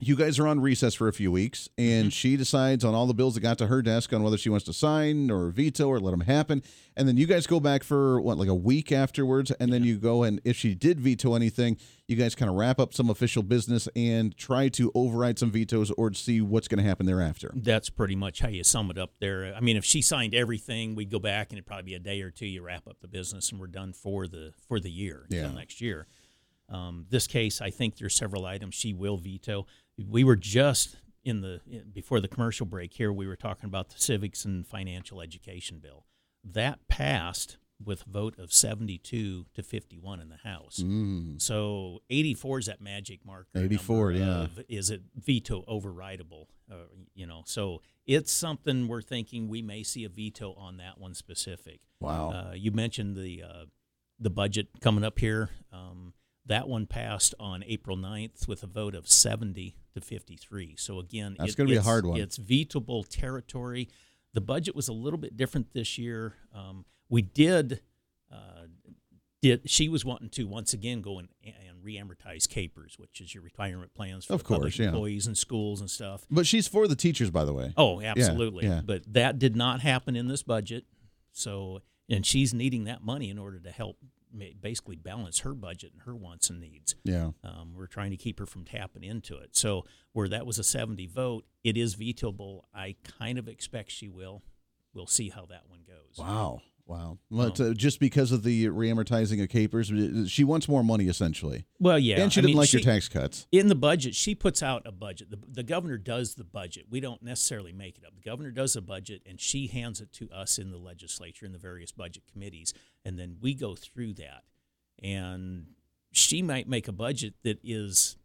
you guys are on recess for a few weeks, and she decides on all the bills that got to her desk on whether she wants to sign or veto or let them happen. And then you guys go back for what, like a week afterwards, and then you go and if she did veto anything, you guys kind of wrap up some official business and try to override some vetoes or see what's going to happen thereafter. That's pretty much how you sum it up there. I mean, if she signed everything, we'd go back and it'd probably be a day or two. You wrap up the business and we're done for the for the year Yeah. until next year. Um, this case, I think there's several items she will veto. We were just in the before the commercial break here. We were talking about the civics and financial education bill that passed with a vote of 72 to 51 in the House. Mm. So 84 is that magic marker. 84, yeah. of, is it veto overridable? Uh, you know, so it's something we're thinking we may see a veto on that one specific. Wow. Uh, you mentioned the uh, the budget coming up here. Um, that one passed on April 9th with a vote of 70 to 53. So again, That's gonna be a it's- hard one. It's vetable territory. The budget was a little bit different this year. Um, we did uh, did she was wanting to once again go and, and re-amortize KPERS, which is your retirement plans for Of course, yeah. employees and schools and stuff. But she's for the teachers, by the way. Oh, absolutely. yeah. But that did not happen in this budget. So, and she's needing that money in order to help basically balance her budget and her wants and needs. Yeah. Um, we're trying to keep her from tapping into it. So, where that was a 70 vote, it is vetoable. I kind of expect she will. We'll see how that one goes. Wow. Wow. But, uh, just because of the reamortizing of KPERS, uh, she wants more money essentially. Well, yeah. and she I didn't mean, like she- your tax cuts. in the budget, she puts out a budget. The, the governor does the budget. We don't necessarily make it up. The governor does a budget, and she hands it to us in the legislature in the various budget committees, and then we go through that. And she might make a budget that is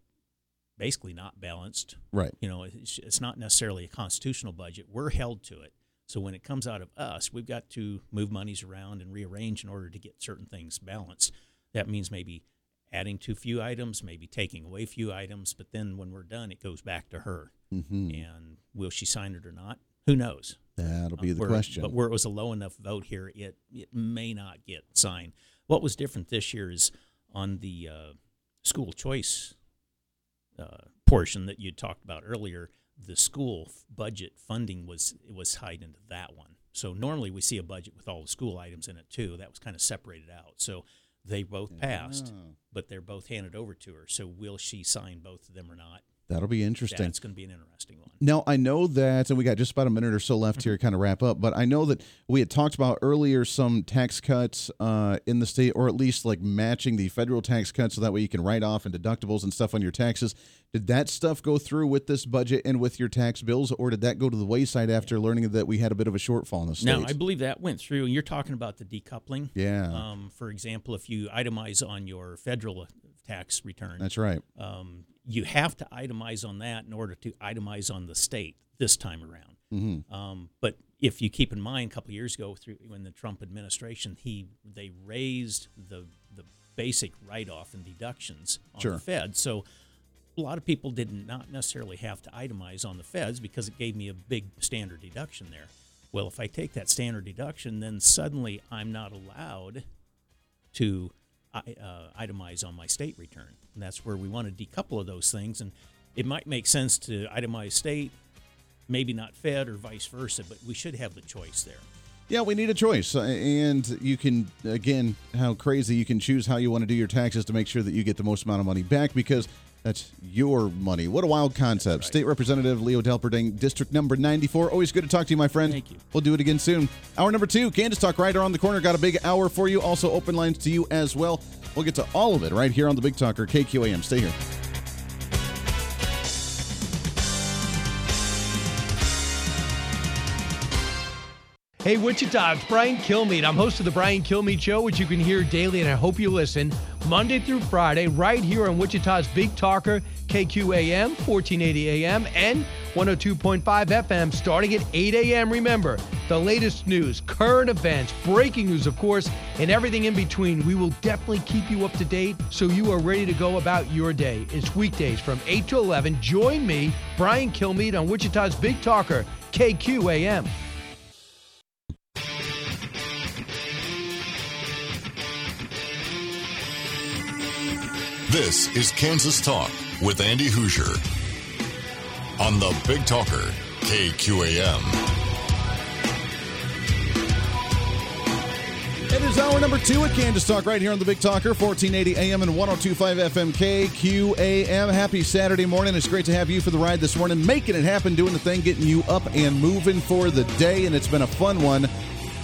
basically not balanced. Right. You know, it's, it's not necessarily a constitutional budget. We're held to it. So when it comes out of us, we've got to move monies around and rearrange in order to get certain things balanced. That means maybe adding too few items, maybe taking away few items, but then when we're done, it goes back to her. Mm-hmm. And will she sign it or not? Who knows? That'll be Uh, the where- question. But where it was a low enough vote here, it it may not get signed. What was different this year is on the uh, school choice uh, portion that you talked about earlier. The school f- budget funding was it was tied into that one. So normally we see a budget with all the school items in it too. That was kind of separated out. So they both passed, Ah. but they're both handed over to her. So will she sign both of them or not? That'll be interesting. That's going to be an interesting one. Now, I know that, and we got just about a minute or so left here to kind of wrap up, but I know that we had talked about earlier some tax cuts uh, in the state, or at least like matching the federal tax cuts so that way you can write off and deductibles and stuff on your taxes. Did that stuff go through with this budget and with your tax bills, or did that go to the wayside after learning that we had a bit of a shortfall in the state? Now, I believe that went through, and you're talking about the decoupling. Yeah. Um, for example, if you itemize on your federal tax return, That's right. um, you have to itemize on that in order to itemize on the state this time around. Mm-hmm. Um, but if you keep in mind, a couple of years ago, through when the Trump administration, he they raised the the basic write off and deductions on Sure. the Fed. So a lot of people did not necessarily have to itemize on the Feds because it gave me a big standard deduction there. Well, if I take that standard deduction, then suddenly I'm not allowed to uh, itemize on my state return. And that's where we want to decouple of those things. And it might make sense to itemize state, maybe not Fed or vice versa, but we should have the choice there. Yeah, we need a choice. Uh, And you can, again, how crazy you can choose how you want to do your taxes to make sure that you get the most amount of money back because that's your money. What a wild concept. State Representative Leo Delperdang, District Number 94. Always good to talk to you, my friend. Thank you. We'll do it again soon. Hour number two, Kansas Talk right around the corner. Got a big hour for you. Also, open lines to you as well. We'll get to all of it right here on the Big Talker, KQAM. Stay here. Hey, Wichita, it's Brian Kilmeade. I'm host of the Brian Kilmeade Show, which you can hear daily, and I hope you listen Monday through Friday, right here on Wichita's Big Talker, KQAM, 1480 AM, and 102.5 FM, starting at 8 a.m. Remember, the latest news, current events, breaking news, of course, and everything in between. We will definitely keep you up to date so you are ready to go about your day. It's weekdays from 8 to 11. Join me, Brian Kilmeade, on Wichita's Big Talker, KQAM. This is Kansas Talk with Andy Hooser on the Big Talker, KQAM. It is hour number two at Kansas Talk right here on the Big Talker, 1480 AM and 1025 FM KQAM. Happy Saturday morning. It's great to have you for the ride this morning, making it happen, doing the thing, getting you up and moving for the day. And it's been a fun one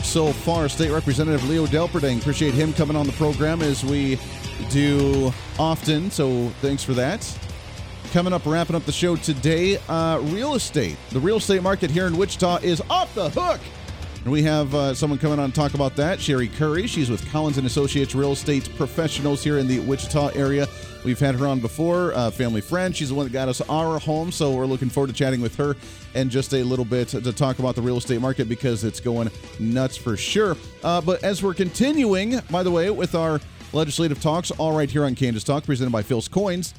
so far. State Representative Leo Delperdang. Appreciate him coming on the program as we do often. So thanks for that. Coming up, wrapping up the show today, uh, real estate. The real estate market here in Wichita is off the hook. And we have uh, someone coming on to talk about that. Sherrie Curry. She's with Collins and Associates Real Estate Professionals here in the Wichita area. We've had her on before, uh, family friend. She's the one that got us our home, so we're looking forward to chatting with her in just a little bit to talk about the real estate market because it's going nuts for sure. Uh, but as we're continuing, by the way, with our legislative talks, all right here on Kansas Talk, presented by Phil's Coins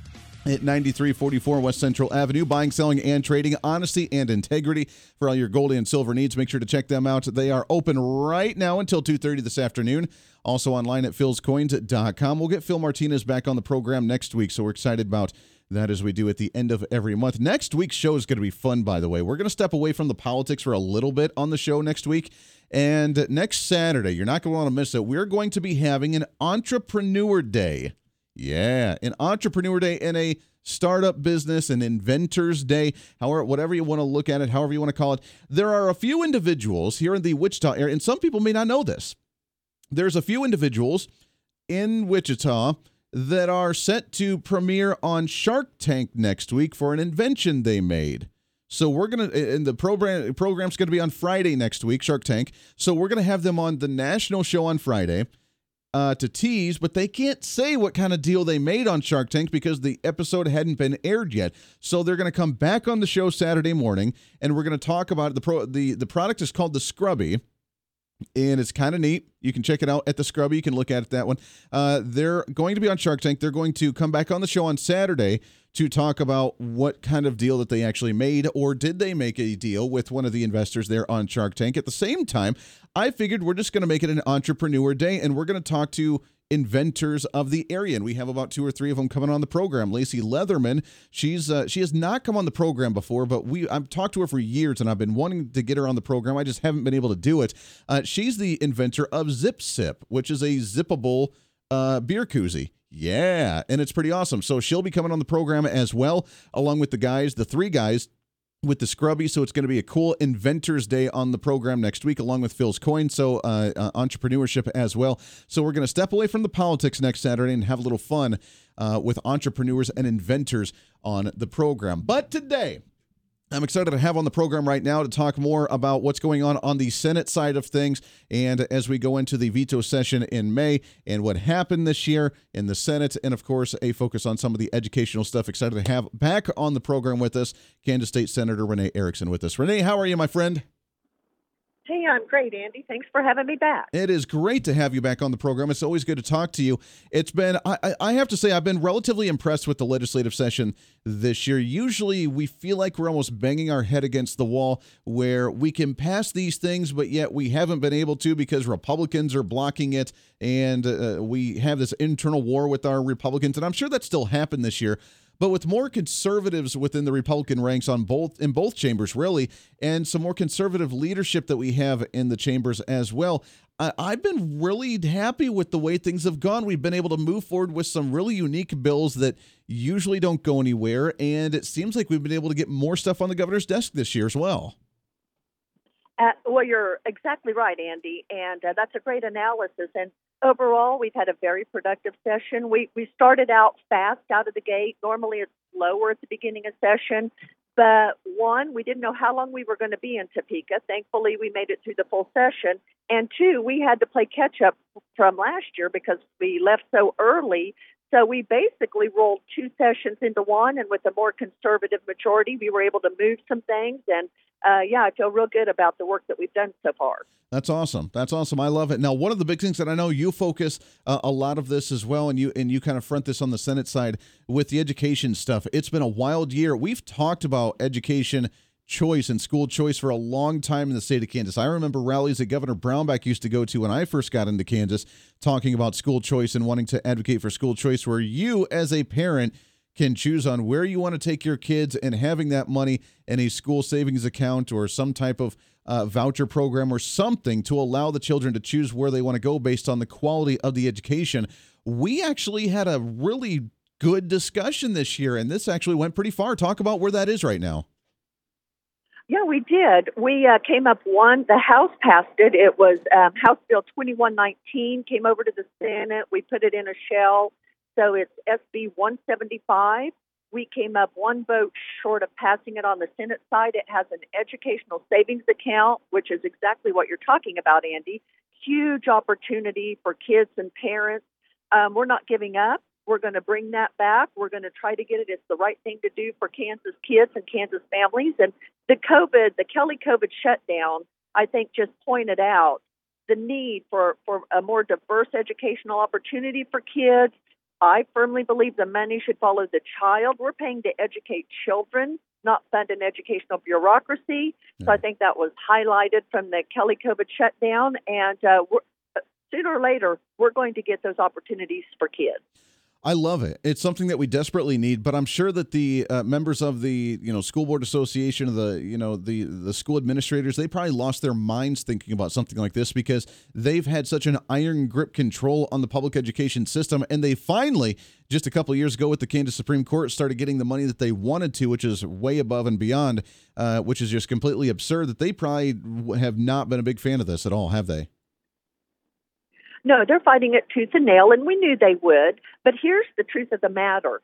at 9344 West Central Avenue. Buying, selling, and trading, honesty and integrity for all your gold and silver needs. Make sure to check them out. They are open right now until 2.30 this afternoon. Also online at philscoins.com. We'll get Phil Martinez back on the program next week, so we're excited about that as we do at the end of every month. Next week's show is going to be fun, by the way. We're going to step away from the politics for a little bit on the show next week. And next Saturday, you're not going to want to miss it. We're going to be having an Entrepreneur Day. Yeah, an Entrepreneur Day and a startup business and inventors day however whatever you want to look at it however you want to call it there are a few individuals here in the wichita area and some people may not know this there's a few individuals in wichita that are set to premiere on shark tank next week for an invention they made so we're gonna and the program program's gonna be on friday next week shark tank so we're gonna have them on the national show on friday uh, to tease, but they can't say what kind of deal they made on Shark Tank because the episode hadn't been aired yet. So they're to come back on the show Saturday morning, and we're to talk about the pro. the The product is called the Scrubby, and it's kind of neat. You can check it out at the Scrubby. You can look at that one. Uh, they're going to be on Shark Tank. They're going to come back on the show on Saturday to talk about what kind of deal that they actually made, or did they make a deal with one of the investors there on Shark Tank. At the same time, I figured we're just going to make it an entrepreneur day, and we're going to talk to inventors of the area. And we have about two or three of them coming on the program. Lacey leatherman she's uh, she has not come on the program before but we i've talked to her for years and i've been wanting to get her on the program. I just haven't been able to do it. Uh, she's the inventor of zip sip which is a zippable uh, beer koozie. Yeah, and it's pretty awesome. So she'll be coming on the program as well, along with the guys, the three guys with the Scrubby. So it's going to be a cool Inventors Day on the program next week, along with Phil's Coin. So uh, uh, entrepreneurship as well. So we're going to step away from the politics next Saturday and have a little fun uh, with entrepreneurs and inventors on the program. But today, I'm excited to have on the program right now to talk more about what's going on on the Senate side of things. And as we go into the veto session in May and what happened this year in the Senate, and of course, a focus on some of the educational stuff. Excited to have back on the program with us Kansas State Senator Renee Erickson with us. Renee, how are you, my friend? Hey, I'm great, Andy. Thanks for having me back. It is great to have you back on the program. It's always good to talk to you. It's been, I, I have to say, I've been relatively impressed with the legislative session this year. Usually we feel like we're almost banging our head against the wall where we can pass these things, but yet we haven't been able to because Republicans are blocking it. And uh, we have this internal war with our Republicans. And I'm sure that still happened this year but with more conservatives within the Republican ranks on both in both chambers, really, and some more conservative leadership that we have in the chambers as well. I, I've been really happy with the way things have gone. We've been able to move forward with some really unique bills that usually don't go anywhere, and it seems like we've been able to get more stuff on the governor's desk this year as well. Uh, well, you're exactly right, Andy, and uh, that's a great analysis. And overall, we've had a very productive session. We we started out fast out of the gate. Normally, it's slower at the beginning of session, but one, we didn't know how long we were going to be in Topeka. Thankfully, we made it through the full session. And two, we had to play catch up from last year because we left so early. So we basically rolled two sessions into one, and with a more conservative majority, we were able to move some things and uh, yeah, I feel real good about the work that we've done so far. That's awesome. That's awesome. I love it. Now, one of the big things that I know you focus uh, a lot of this as well, and you and you kind of front this on the Senate side with the education stuff. It's been a wild year. We've talked about education choice and school choice for a long time in the state of Kansas. I remember rallies that Governor Brownback used to go to when I first got into Kansas, talking about school choice and wanting to advocate for school choice, where you as a parent can choose on where you want to take your kids and having that money in a school savings account or some type of uh, voucher program or something to allow the children to choose where they want to go based on the quality of the education. We actually had a really good discussion this year, and this actually went pretty far. Talk about where that is right now. Yeah, we did. We uh, came up one. The House passed it. It was um, House Bill 2119 came over to the Senate. We put it in a shell so it's SB 175. We came up one vote short of passing it on the Senate side. It has an educational savings account, which is exactly what you're talking about, Andy. Huge opportunity for kids and parents. Um, we're not giving up. We're going to bring that back. We're going to try to get it. It's the right thing to do for Kansas kids and Kansas families. And the COVID, the Kelly COVID shutdown, I think just pointed out the need for, for a more diverse educational opportunity for kids I firmly believe the money should follow the child. We're paying to educate children, not fund an educational bureaucracy. So I think that was highlighted from the Kelly COVID shutdown. And uh, sooner or later, we're going to get those opportunities for kids. I love it. It's something that we desperately need, but I'm sure that the uh, members of the you know school board association, the you know the the school administrators, they probably lost their minds thinking about something like this because they've had such an iron grip control on the public education system, and they finally just a couple years ago with the Kansas Supreme Court started getting the money that they wanted to, which is way above and beyond, uh, which is just completely absurd. That they probably have not been a big fan of this at all, have they? No, they're fighting it tooth and nail, and we knew they would. But here's the truth of the matter.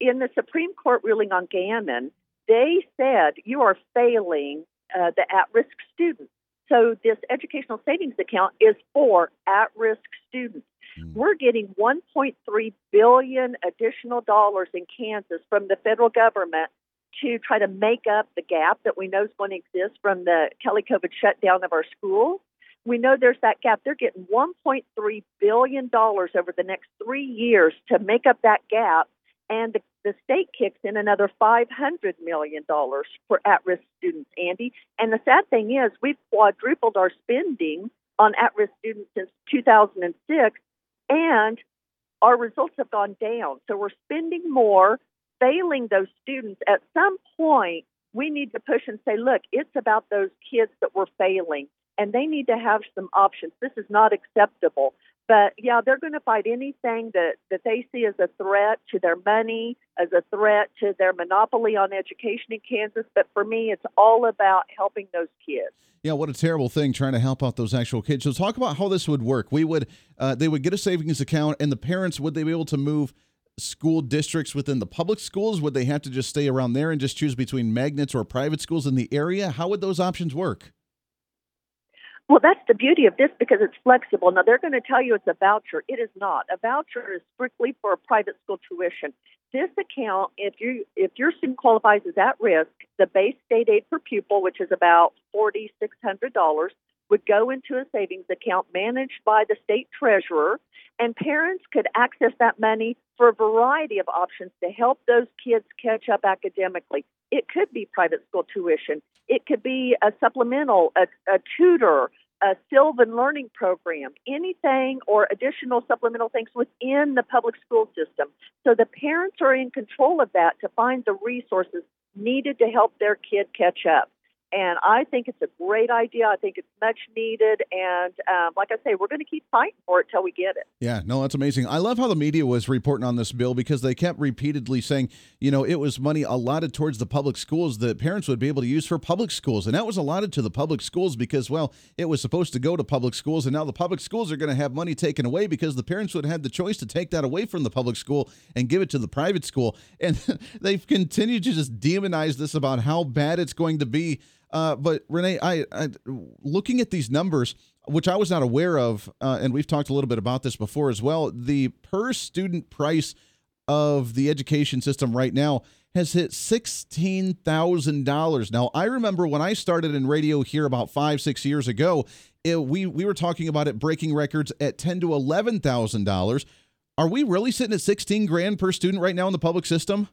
In the Supreme Court ruling on Gannon, they said you are failing uh, the at risk students. So this educational savings account is for at risk students. Mm. We're getting 1.3 billion additional dollars in Kansas from the federal government to try to make up the gap that we know is going to exist from the Kelly COVID shutdown of our schools we know there's that gap. They're getting $1.3 billion over the next three years to make up that gap. And the, the state kicks in another $500 million for at risk students, Andy. And the sad thing is, we've quadrupled our spending on at risk students since 2006, and our results have gone down. So we're spending more, failing those students. At some point, we need to push and say, look, it's about those kids that we're failing and they need to have some options. This is not acceptable. But yeah, they're going to fight anything that, that they see as a threat to their money, as a threat to their monopoly on education in Kansas. But for me, it's all about helping those kids. Yeah, what a terrible thing trying to help out those actual kids. So talk about how this would work. We would uh, they would get a savings account, and the parents would they be able to move school districts within the public schools? Would they have to just stay around there and just choose between magnets or private schools in the area? How would those options work? Well, that's the beauty of this because it's flexible. Now, they're going to tell you it's a voucher. It is not. A voucher is strictly for a private school tuition. This account, if you if your student qualifies as at risk, the base state aid per pupil, which is about forty six hundred dollars, would go into a savings account managed by the state treasurer, and parents could access that money for a variety of options to help those kids catch up academically. It could be private school tuition. It could be a supplemental, a, a tutor, a Sylvan learning program, anything or additional supplemental things within the public school system. So the parents are in control of that to find the resources needed to help their kid catch up. And I think it's a great idea. I think it's much needed. And um, like I say, we're going to keep fighting for it till we get it. Yeah, no, that's amazing. I love how the media was reporting on this bill because they kept repeatedly saying, you know, it was money allotted towards the public schools that parents would be able to use for public schools. And that was allotted to the public schools because, well, it was supposed to go to public schools. And now the public schools are going to have money taken away because the parents would have the choice to take that away from the public school and give it to the private school. And they've continued to just demonize this about how bad it's going to be uh, but Renee, I, I, looking at these numbers, which I was not aware of, uh, and we've talked a little bit about this before as well. The per student price of the education system right now has hit sixteen thousand dollars. Now, I remember when I started in radio here about five, six years ago, it, we we were talking about it breaking records at ten to eleven thousand dollars. Are we really sitting at sixteen grand per student right now in the public system?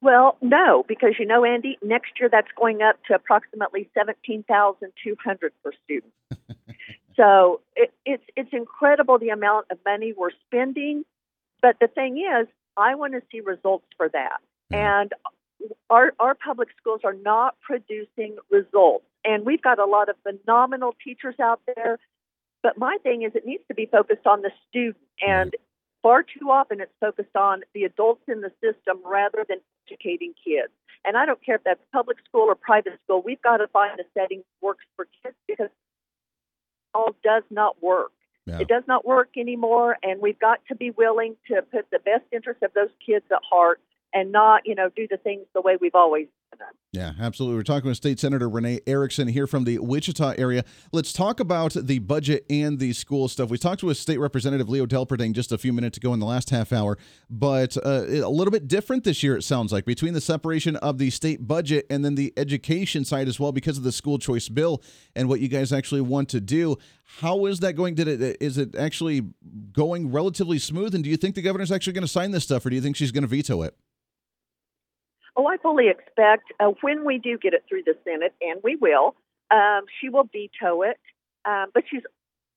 Well, no, because you know, Andy, next year that's going up to approximately seventeen thousand two hundred per student. so it, it's it's incredible the amount of money we're spending. But the thing is, I want to see results for that, and our our public schools are not producing results. And we've got a lot of phenomenal teachers out there. But my thing is, it needs to be focused on the student. And far too often it's focused on the adults in the system rather than educating kids. And I don't care if that's public school or private school, we've got to find a setting that works for kids because all does not work. Yeah. It does not work anymore, and we've got to be willing to put the best interest of those kids at heart and not, you know, do the things the way we've always yeah, absolutely. We're talking with State Senator Renee Erickson here from the Wichita area. Let's talk about the budget and the school stuff. We talked with State Representative Leo Delperdang just a few minutes ago in the last half hour, but uh, a little bit different this year, it sounds like, between the separation of the state budget and then the education side as well because of the school choice bill and what you guys actually want to do. How is that going? Did it is it actually going relatively smooth? And do you think the governor's actually going to sign this stuff, or do you think she's going to veto it? Oh, I fully expect uh, when we do get it through the Senate, and we will, um, she will veto it. Um, but she's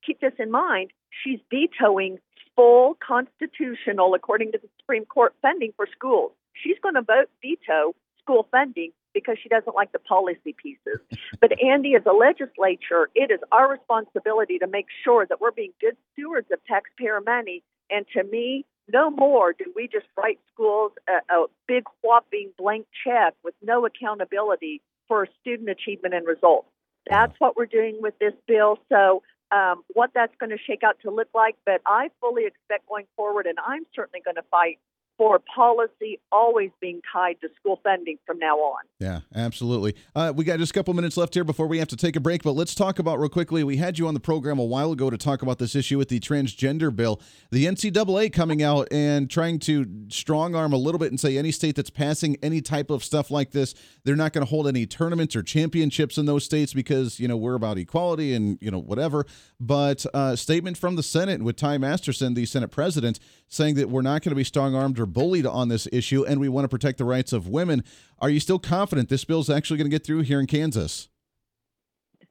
keep this in mind: she's vetoing full constitutional, according to the Supreme Court, funding for schools. She's going to vote veto school funding because she doesn't like the policy pieces. But Andy, as a legislature, it is our responsibility to make sure that we're being good stewards of taxpayer money. And to me, no more do we just write schools a, a big whopping blank check with no accountability for student achievement and results. That's what we're doing with this bill. So, um, what that's going to shake out to look like, but I fully expect going forward, and I'm certainly going to fight for policy always being tied to school funding from now on. Yeah, absolutely. Uh, we got just a couple minutes left here before we have to take a break, but let's talk about real quickly. We had you on the program a while ago to talk about this issue with the transgender bill. The NCAA coming out and trying to strong arm a little bit and say any state that's passing any type of stuff like this, they're not going to hold any tournaments or championships in those states because, you know, we're about equality and, you know, whatever. But uh, statement from the Senate with Ty Masterson, the Senate president, saying that we're not going to be strong armed or bullied on this issue and we want to protect the rights of women. Are you still confident this bill is actually going to get through here in Kansas?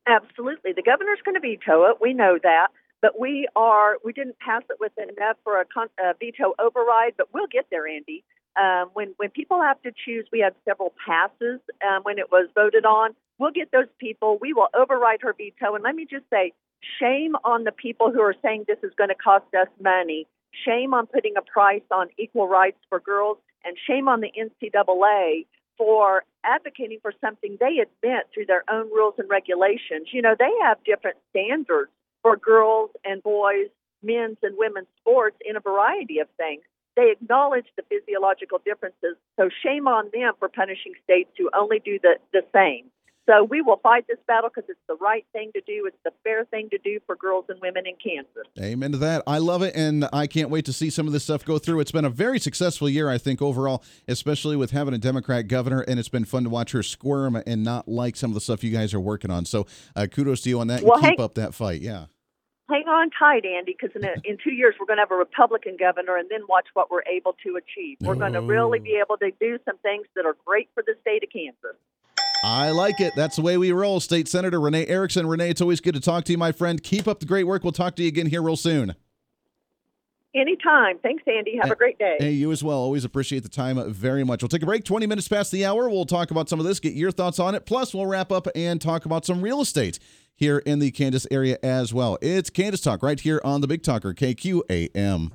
Absolutely. The governor's going to veto it. We know that. But we are, we didn't pass it with enough for a, con, a veto override, but we'll get there, Andy. Um, when when people have to choose, we had several passes um, when it was voted on. We'll get those people. We will override her veto. And let me just say, Shame on the people who are saying this is going to cost us money. Shame on putting a price on equal rights for girls, and shame on the NCAA for advocating for something they admit through their own rules and regulations. You know, they have different standards for girls and boys, men's and women's sports in a variety of things. They acknowledge the physiological differences, so shame on them for punishing states who only do the, the same. So we will fight this battle because it's the right thing to do. It's the fair thing to do for girls and women in Kansas. Amen to that. I love it, and I can't wait to see some of this stuff go through. It's been a very successful year, I think, overall, especially with having a Democrat governor, and it's been fun to watch her squirm and not like some of the stuff you guys are working on. So uh, kudos to you on that. Well, and keep hey- up that fight. Yeah. Hang on tight, Andy, because in, in two years we're going to have a Republican governor, and then watch what we're able to achieve. We're going to really be able to do some things that are great for the state of Kansas. I like it. That's the way we roll. State Senator Renee Erickson. Renee, it's always good to talk to you, my friend. Keep up the great work. We'll talk to you again here real soon. Anytime. Thanks, Andy. Have a great day. Hey, you as well. Always appreciate the time very much. We'll take a break, 20 minutes past the hour. We'll talk about some of this, get your thoughts on it. Plus, we'll wrap up and talk about some real estate here in the Kansas area as well. It's Kansas Talk right here on the Big Talker, KQAM.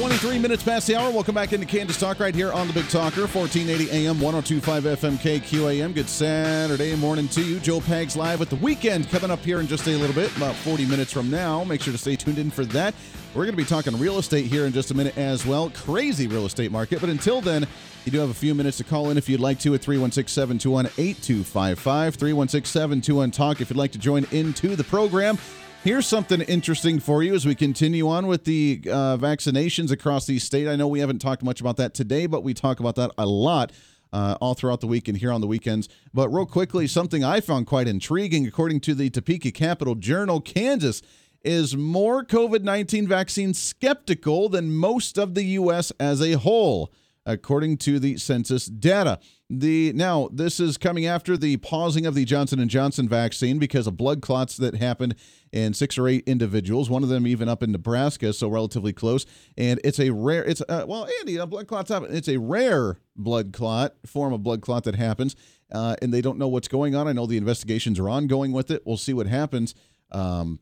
Twenty-three minutes past the hour. Welcome back into Kansas Talk right here on the Big Talker, fourteen eighty AM, one hundred two five FM KQAM. Good Saturday morning to you. Joe Pags live with the weekend coming up here in just a little bit, about forty minutes from now. Make sure to stay tuned in for that. We're going to be talking real estate here in just a minute as well. Crazy real estate market. But until then, you do have a few minutes to call in if you'd like to at 316 721 8255. 316 721 Talk if you'd like to join into the program. Here's something interesting for you as we continue on with the uh, vaccinations across the state. I know we haven't talked much about that today, but we talk about that a lot uh, all throughout the week and here on the weekends. But real quickly, something I found quite intriguing, according to the Topeka Capital Journal, Kansas is more COVID 19 vaccine skeptical than most of the U.S. as a whole, according to the census data. The now this is coming after the pausing of the Johnson and Johnson vaccine because of blood clots that happened in six or eight individuals. One of them even up in Nebraska, so relatively close. And it's a rare. It's uh, well, Andy, uh, blood clots happen. It's a rare blood clot form of blood clot that happens, uh, and they don't know what's going on. I know the investigations are ongoing with it. We'll see what happens. Um,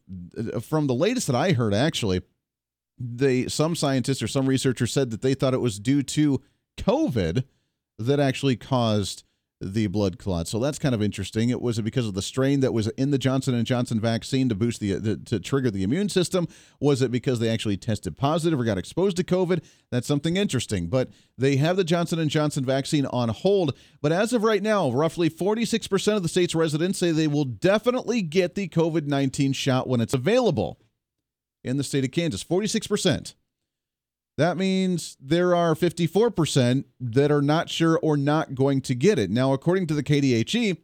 from the latest that I heard, actually, they some scientists or some researchers said that they thought it was due to COVID that actually caused the blood clot. So that's kind of interesting. It was it because of the strain that was in the Johnson and Johnson vaccine to boost the, the to trigger the immune system? Was it because they actually tested positive or got exposed to COVID? That's something interesting. But they have the Johnson and Johnson vaccine on hold. But as of right now, roughly 46% of the state's residents say they will definitely get the COVID-19 shot when it's available in the state of Kansas. 46%. That means there are 54% that are not sure or not going to get it. Now, according to the KDHE,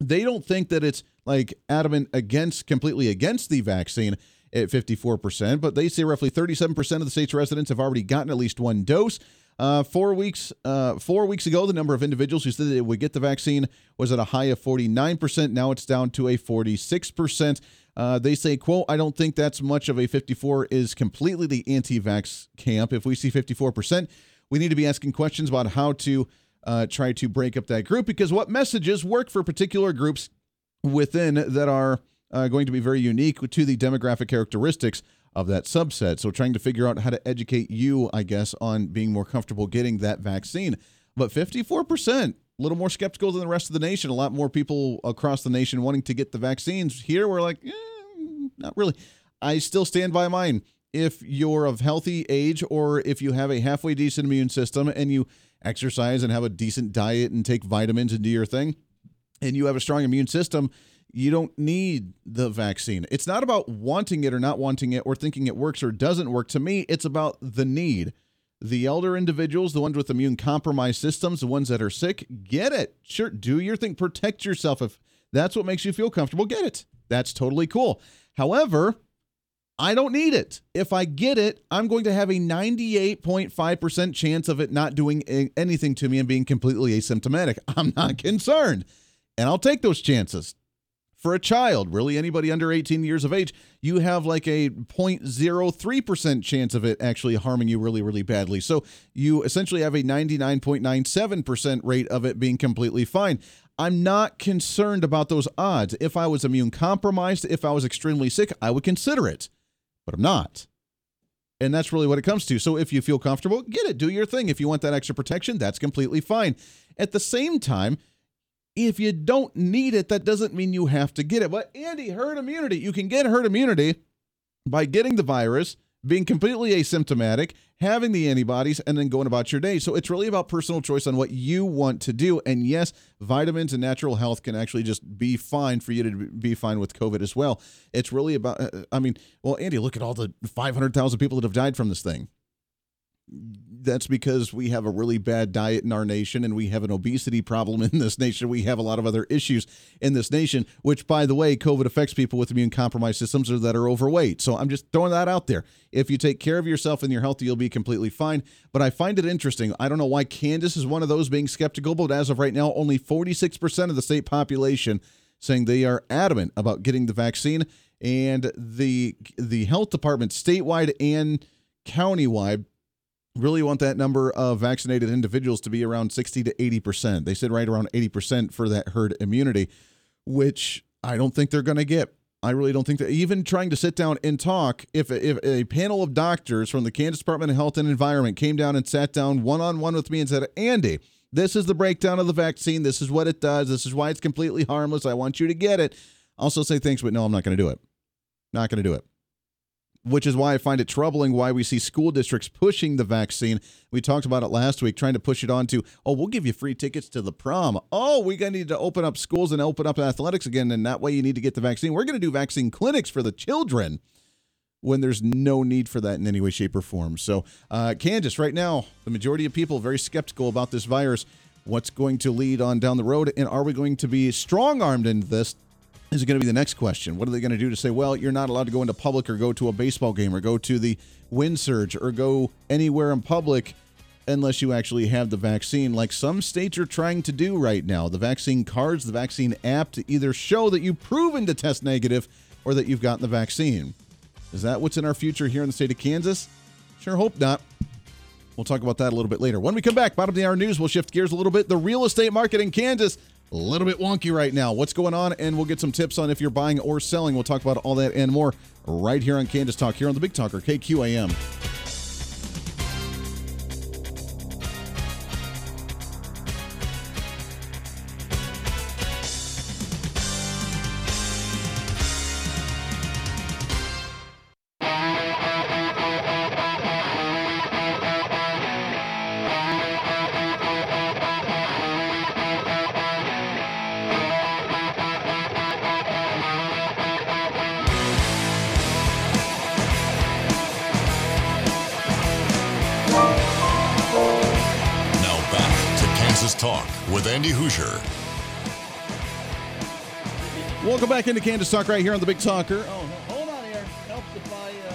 they don't think that it's like adamant against, completely against the vaccine at 54%, but they say roughly 37% of the state's residents have already gotten at least one dose. Uh, four weeks uh, four weeks ago, the number of individuals who said they would get the vaccine was at a high of 49%. Now it's down to a 46%. Uh, they say, quote, I don't think that's much of a 54 is completely the anti-vax camp. If we see 54%, we need to be asking questions about how to uh, try to break up that group because what messages work for particular groups within that are uh, going to be very unique to the demographic characteristics of that subset. So trying to figure out how to educate you, I guess, on being more comfortable getting that vaccine. But 54%, a little more skeptical than the rest of the nation. A lot more people across the nation wanting to get the vaccines. Here, we're like, eh, not really. I still stand by mine. If you're of healthy age or if you have a halfway decent immune system and you exercise and have a decent diet and take vitamins and do your thing, and you have a strong immune system, you don't need the vaccine. It's not about wanting it or not wanting it or thinking it works or doesn't work. To me, it's about the need. The elder individuals, the ones with immune compromised systems, the ones that are sick, get it. Sure, do your thing. Protect yourself. If that's what makes you feel comfortable, get it. That's totally cool. However, I don't need it. If I get it, I'm going to have a 98.5% chance of it not doing anything to me and being completely asymptomatic. I'm not concerned. And I'll take those chances. For a child, really anybody under 18 years of age, you have like a 0.03% chance of it actually harming you really, really badly. So you essentially have a 99.97% rate of it being completely fine. I'm not concerned about those odds. If I was immune compromised, if I was extremely sick, I would consider it, but I'm not. And that's really what it comes to. So if you feel comfortable, get it, do your thing. If you want that extra protection, that's completely fine. At the same time, if you don't need it, that doesn't mean you have to get it. But Andy, herd immunity, you can get herd immunity by getting the virus, being completely asymptomatic, having the antibodies, and then going about your day. So it's really about personal choice on what you want to do. And yes, vitamins and natural health can actually just be fine for you to be fine with COVID as well. It's really about, uh, I mean, well, Andy, look at all the 500,000 people that have died from this thing that's because we have a really bad diet in our nation and we have an obesity problem in this nation. We have a lot of other issues in this nation, which, by the way, COVID affects people with immune compromised systems or that are overweight. So I'm just throwing that out there. If you take care of yourself and you're healthy, you'll be completely fine. But I find it interesting. I don't know why Kansas is one of those being skeptical, but as of right now, only 46% of the state population saying they are adamant about getting the vaccine. And the the health department statewide and countywide really want that number of vaccinated individuals to be around 60 to 80%. They said right around 80% for that herd immunity, which I don't think they're going to get. I really don't think that even trying to sit down and talk, if, if a panel of doctors from the Kansas Department of Health and Environment came down and sat down one on one with me and said, Andy, this is the breakdown of the vaccine. This is what it does. This is why it's completely harmless. I want you to get it. Also say thanks, but no, I'm not going to do it. Not going to do it which is why I find it troubling why we see school districts pushing the vaccine. We talked about it last week, trying to push it on to, oh, we'll give you free tickets to the prom. Oh, we're going to need to open up schools and open up athletics again, and that way you need to get the vaccine. We're going to do vaccine clinics for the children when there's no need for that in any way, shape, or form. So, uh, Kansas, right now, the majority of people very skeptical about this virus. What's going to lead on down the road, and are we going to be strong armed into this is it going to be the next question. What are they going to do to say, well, you're not allowed to go into public or go to a baseball game or go to the wind surge or go anywhere in public unless you actually have the vaccine, like some states are trying to do right now? The vaccine cards, the vaccine app to either show that you've proven to test negative or that you've gotten the vaccine. Is that what's in our future here in the state of Kansas? Sure hope not. We'll talk about that a little bit later. When we come back, bottom of the hour news, we'll shift gears a little bit. The real estate market in Kansas a little bit wonky right now. What's going on? And we'll get some tips on if you're buying or selling. We'll talk about all that and more right here on Kansas Talk, here on the Big Talker, KQAM. Back into Kansas Talk right here on the Big Talker. Oh, hold on here. Helps if I uh,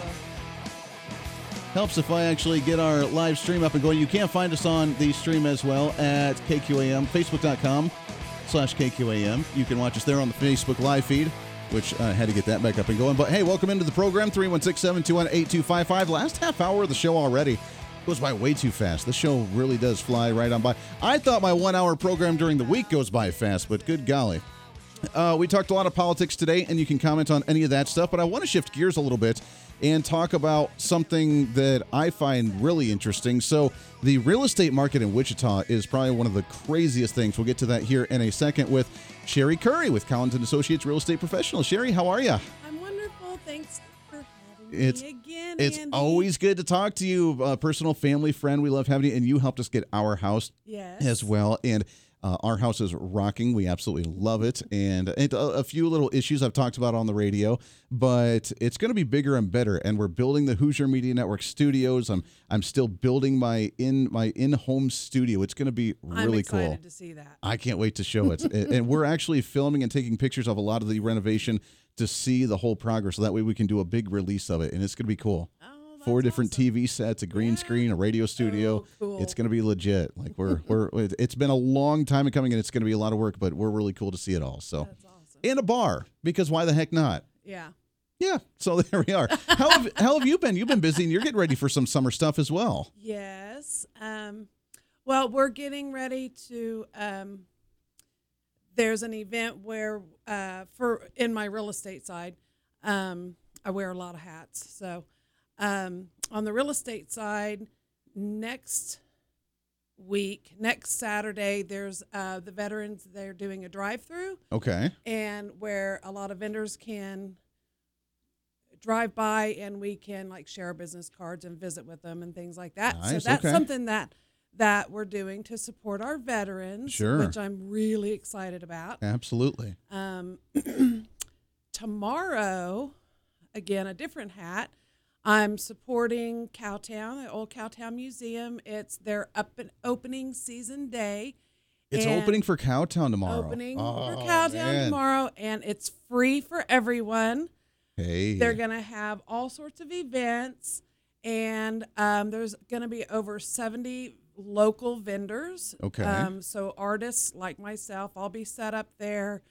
helps if I actually get our live stream up and going. You can find us on the stream as well at KQAM, Facebook.com slash KQAM. You can watch us there on the Facebook live feed, which I uh, had to get that back up and going. But hey, welcome into the program, 316 721 8255. Last half hour of the show already goes by way too fast. The show really does fly right on by. I thought my one hour program during the week goes by fast, but good golly. Uh, we talked a lot of politics today, and you can comment on any of that stuff, but I want to shift gears a little bit and talk about something that I find really interesting. So, the real estate market in Wichita is probably one of the craziest things. We'll get to that here in a second with Sherrie Curry with Collins and Associates Real Estate Professional. Sherry, how are you? I'm wonderful. Thanks for having it's again, it's Andy. always good to talk to you, a personal family friend. We love having you, and you helped us get our house yes. as well. And uh, our house is rocking. We absolutely love it, and, and a, a, few little issues I've talked about on the radio, but it's going to be bigger and better. And we're building the Hooser Media Network studios. I'm I'm still building my in my in home studio. It's going to be really I'm cool. To see that, I can't wait to show it. and, and we're actually filming and taking pictures of a lot of the renovation to see the whole progress. So that way we can do a big release of it, and it's going to be cool. Four different awesome. TV sets, a green yeah. screen, a radio studio. Oh, cool. It's going to be legit. Like we're we're it's been a long time coming, and it's going to be a lot of work, but we're really cool to see it all. So. Awesome. and a bar because why the heck not? Yeah. Yeah. So there we are. How have how have you been? You've been busy and you're getting ready for some summer stuff as well. Yes. Um, well, we're getting ready to. Um, there's an event where, uh, for in my real estate side, um, I wear a lot of hats. So, um, on the real estate side, next week, next Saturday, there's uh, the veterans. They're doing a drive-through. Okay. and where a lot of vendors can drive by and we can like share business cards and visit with them and things like that. so that's okay. something that that we're doing to support our veterans, Sure. which I'm really excited about. Absolutely. Um, tomorrow, again, a different hat. I'm supporting Cowtown, the old Cowtown Museum. It's their up and opening season day. It's opening for Cowtown tomorrow. opening Oh, for Cowtown man. tomorrow, and it's free for everyone. Hey. They're going to have all sorts of events, and um, there's going to be over 70 local vendors. Okay. Um, so artists like myself, I'll be set up there,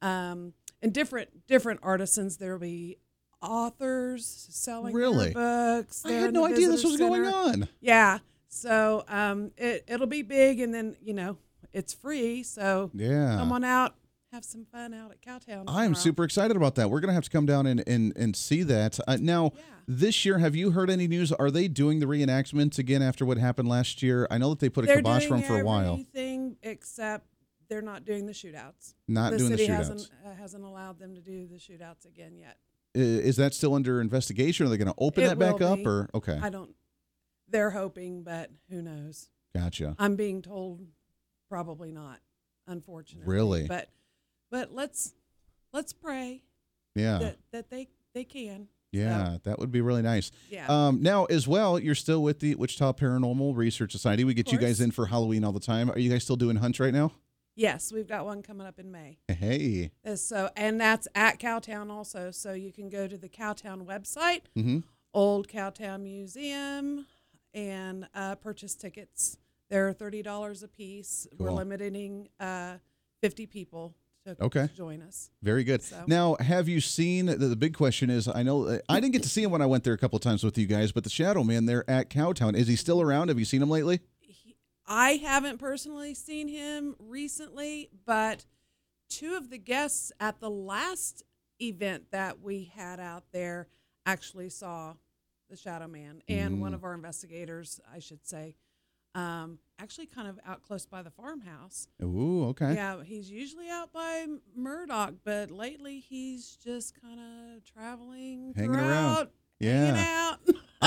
um, and different different artisans. There'll be authors selling their Really? books. I had no idea this was visitor going on. Yeah. So um, it it'll be big, and then you know it's free. So Yeah. come on out, have some fun out at Cowtown. I am super excited about that. We're going to have to come down and, and, and see that. Uh, now, Yeah. this year, have you heard any news? Are they doing the reenactments again after what happened last year? I know that they put a They're kibosh doing from for a while. Everything except they're not doing the shootouts. Not the doing the city shootouts. hasn't uh, hasn't allowed them to do the shootouts again yet. Is that still under investigation? Are they going to open It that back will up? Or okay, I don't. They're hoping, but who knows? gotcha. I'm being told probably not. Unfortunately, Really? But but let's let's pray Yeah, that that they they can. yeah, that would be really nice. Yeah. Um, now, as well, you're still with the Wichita Paranormal Research Society. We get you guys in for Halloween all the time. Are you guys still doing hunts right now? Yes, we've got one coming up in May. Hey, Uh, So and that's at Cowtown also. So you can go to the Cowtown website, mm-hmm. Old Cowtown Museum, and uh, purchase tickets. They're thirty dollars a piece. We're limiting uh, fifty people to, Okay. join us. Very good. So- Now, have you seen the, the big question is I know I didn't get to see him when I went there a couple of times with you guys, but the Shadow Man there at Cowtown is he still around? Have you seen him lately? I haven't personally seen him recently, but two of the guests at the last event that we had out there actually saw the Shadow Man, and one Mm. of our investigators, I should say, um, actually kind of out close by the farmhouse. Ooh, okay. Yeah, he's usually out by Murdock, but lately he's just kind of traveling, Hanging around. throughout, Yeah.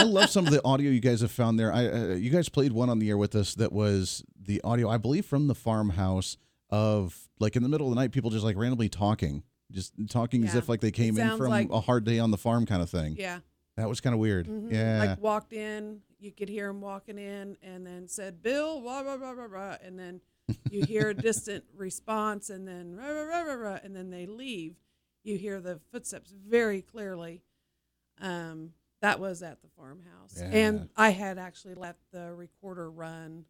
I love some of the audio you guys have found there. I uh, you guys played one on the air with us that was the audio, I believe, from the farmhouse of like in the middle of the night, people just like randomly talking, just talking as if like they came in from like- a hard day on the farm kind of thing. yeah. That was kind of weird. Mhm. Yeah. Like walked in, you could hear him walking in, and then said, "Bill," blah blah blah blah blah, and then you hear a distant response, and then rah, rah, rah, rah, and then they leave. You hear the footsteps very clearly. Um, that was at the farmhouse, Yeah. and I had actually let the recorder run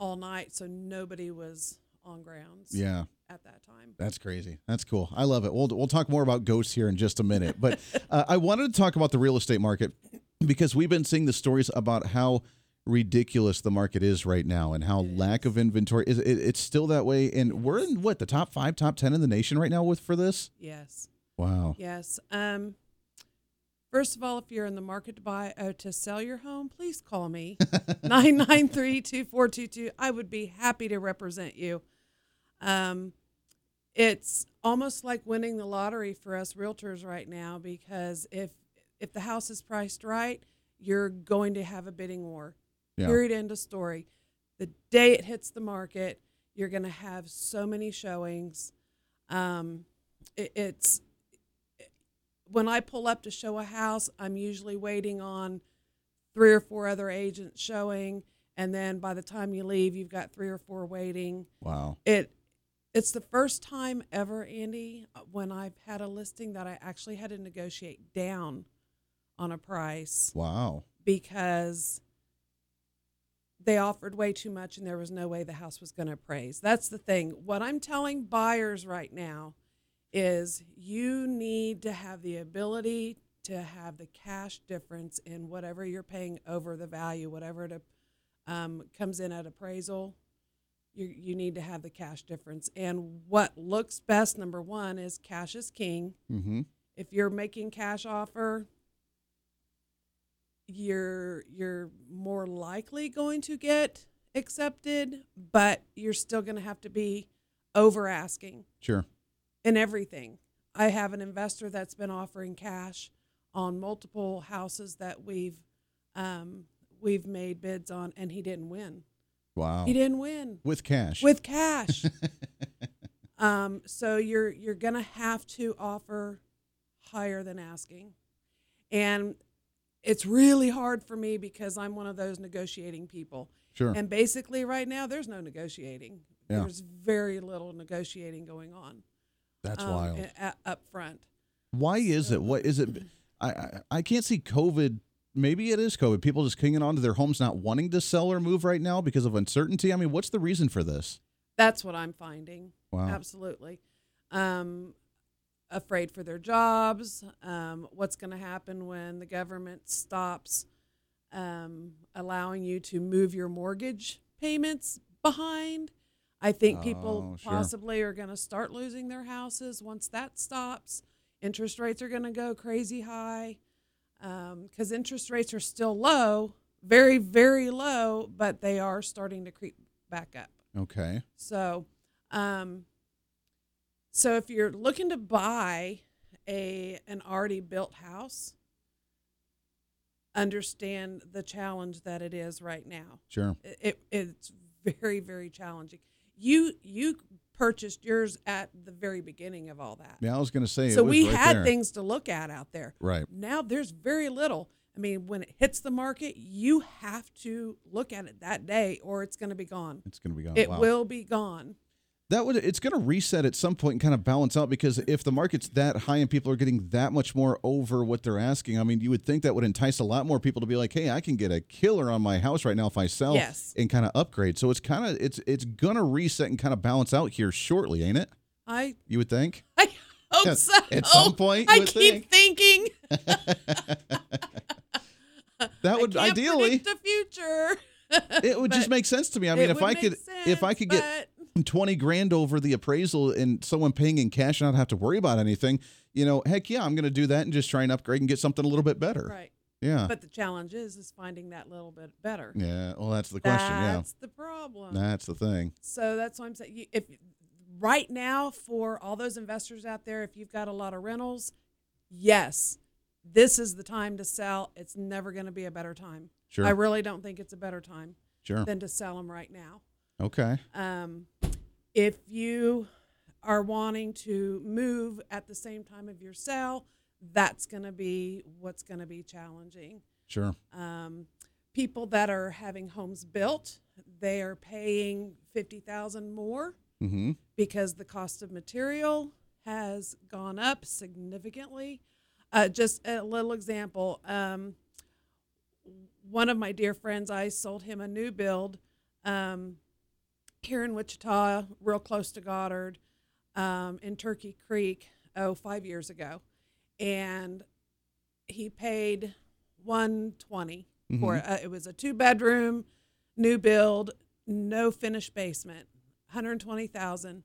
all night, so nobody was on grounds. yeah. at that time. That's crazy. That's cool. I love it. We'll we'll talk more about ghosts here in just a minute, but uh, I wanted to talk about the real estate market because we've been seeing the stories about how ridiculous the market is right now and how lack of inventory is. It, it's still that way, and we're in what the top five, top ten in the nation right now with for this. Yes. Wow. Yes. Um, first of all, if you're in the market to buy uh, to sell your home, please call me 993-2422. I would be happy to represent you. Um, it's almost like winning the lottery for us realtors right now because if if the house is priced right, you're going to have a bidding war. Yeah. Period. End of story. The day it hits the market, you're going to have so many showings. Um, it, it's when I pull up to show a house, I'm usually waiting on three or four other agents showing, and then by the time you leave, you've got three or four waiting. Wow. It it's the first time ever, Andy, when I've had a listing that I actually had to negotiate down on a price Wow. because they offered way too much and there was no way the house was going to appraise. That's the thing. What I'm telling buyers right now is you need to have the ability to have the cash difference in whatever you're paying over the value, whatever it um, comes in at appraisal. You, you need to have the cash difference. And what looks best, number one, is cash is king. Mm-hmm. If you're making cash offer, you're you're more likely going to get accepted, but you're still going to have to be over asking Sure. In everything. I have an investor that's been offering cash on multiple houses that we've um, we've made bids on, and he didn't win. Wow. He didn't win With cash. with cash. um, so you're you're gonna have to offer higher than asking, and it's really hard for me because I'm one of those negotiating people. sure. And basically, right now, there's no negotiating. Yeah. There's very little negotiating going on. That's um, wild. a- a- up front. Why is it? What is it? I, I I can't see COVID. Maybe it is COVID. People just clinging on to their homes, not wanting to sell or move right now because of uncertainty. I mean, what's the reason for this? That's what I'm finding. Wow. Absolutely. Um, afraid for their jobs. Um, what's going to happen when the government stops um, allowing you to move your mortgage payments behind? I think people Oh, sure. possibly are going to start losing their houses once that stops. Interest rates are going to go crazy high because interest rates are still low, very, very low, but they are starting to creep back up. Okay. So, um, so if you're looking to buy a an already built house, understand the challenge that it is right now. Sure. It, it it's very very challenging. You you purchased yours at the very beginning of all that. Yeah, I was going to say. so it was we right had there. things to look at out there. Right. Now there's very little. I mean, when it hits the market, you have to look at it that day, or it's going to be gone. It's going to be gone. It Wow. will be gone. That would it's going to reset at some point and kind of balance out because if the market's that high and people are getting that much more over what they're asking, I mean, you would think that would entice a lot more people to be like, "Hey, I can get a killer on my house right now if I sell Yes. and kind of upgrade." So it's kind of it's it's going to reset and kind of balance out here shortly, ain't it? I You would think. I hope so. at some point, I would keep thinking. That would ideally the future. it would just make sense to me. I mean, if I could if I could get 20 grand over the appraisal and someone paying in cash and not have to worry about anything, you know, heck yeah, I'm going to do that and just try and upgrade and get something a little bit better. right. Yeah. But the challenge is is finding that little bit better. yeah. Well, that's the question. Yeah. That's the problem. That's the thing. So that's why I'm saying if right now for all those investors out there, if you've got a lot of rentals, yes, this is the time to sell. It's never going to be a better time. Sure. I really don't think it's a better time Sure. than to sell them right now. Okay. Um, if you are wanting to move at the same time of your sale, that's going to be what's going to be challenging. Sure. Um, people that are having homes built, they are paying fifty thousand more Mm-hmm. because the cost of material has gone up significantly. Uh, just a little example. Um, one of my dear friends, I sold him a new build um, here in Wichita, real close to Goddard, um, in Turkey Creek, oh, five years ago. And he paid 120 for it. Uh, it was a two bedroom, new build, no finished basement, 120,000.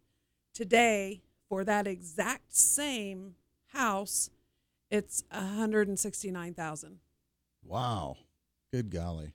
Today, for that exact same house, it's 169,000. Wow. Good golly.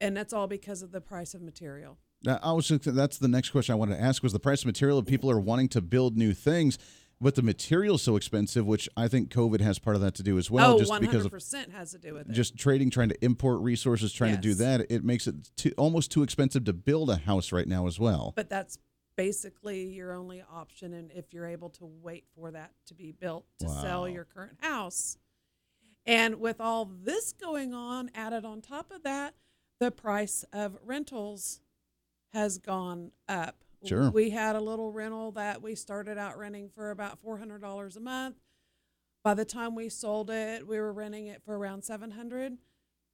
And that's all because of the price of material. Now, I was just, that's the next question I wanted to ask was the price of material. People are wanting to build new things, but the material's so expensive, which I think COVID has part of that to do as well. oh, just 100% because of has to do with it. just trading, trying to import resources, trying to do that, it makes it too, almost too expensive to build a house right now as well. but that's basically your only option and if you're able to wait for that to be built to Wow. sell your current house and with all this going on added on top of that the price of rentals has gone up Sure. we had a little rental that we started out renting for about $400 a month by the time we sold it we were renting it for around 700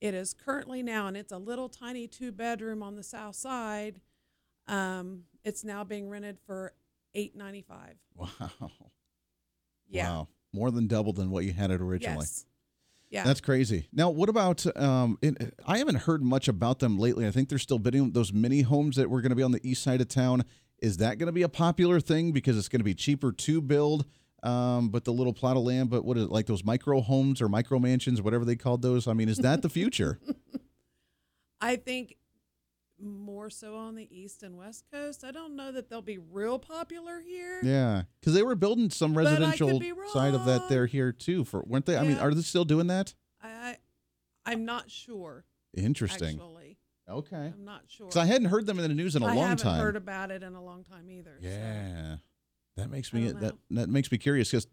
it is currently now and it's a little tiny two bedroom on the south side um, it's now being rented for eight ninety five. Wow. Yeah. Wow. More than double than what you had it originally. Yes. Yeah. That's crazy. Now, what about? Um, it, I haven't heard much about them lately. I think they're still bidding those mini homes that were going to be on the east side of town. Is that going to be a popular thing because it's going to be cheaper to build? Um, but the little plot of land, but what is it like those micro homes or micro mansions, whatever they called those? I mean, is that the future? I think more so on the east and west coast. I don't know that they'll be real popular here. yeah, because they were building some But I could residential side of that there here too. For weren't they? I mean, are they still doing that? I, I'm not sure. Interesting. Actually, Okay. I'm not sure. Because I hadn't heard them in the news in a I long haven't time. heard about it in a long time either. so. Yeah, that makes me that that makes me curious because,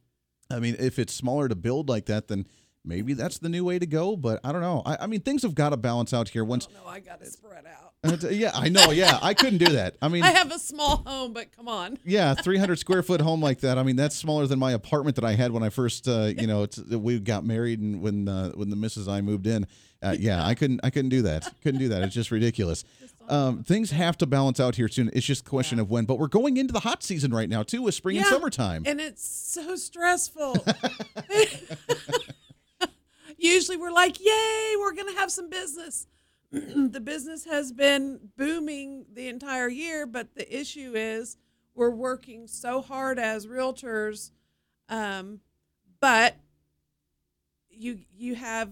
I mean, if it's smaller to build like that, then maybe that's the new way to go. But I don't know. I, I mean, things have got to balance out here. Once, No, I got it spread out. Uh, yeah, I know. Yeah, I couldn't do that. I mean, I have a small home, but come on. yeah, 300 square foot home like that. I mean, that's smaller than my apartment that I had when I first, uh, you know, it's, we got married and when uh, when the missus I moved in. Uh, yeah, I couldn't I couldn't do that. Couldn't do that. It's just ridiculous. Um, things have to balance out here soon. It's just a question of when. But we're going into the hot season right now too, with spring and Yeah, summertime. And it's so stressful. Usually we're like, yay, we're going to have some business. the business has been booming the entire year, but the issue is we're working so hard as realtors. Um, but you you have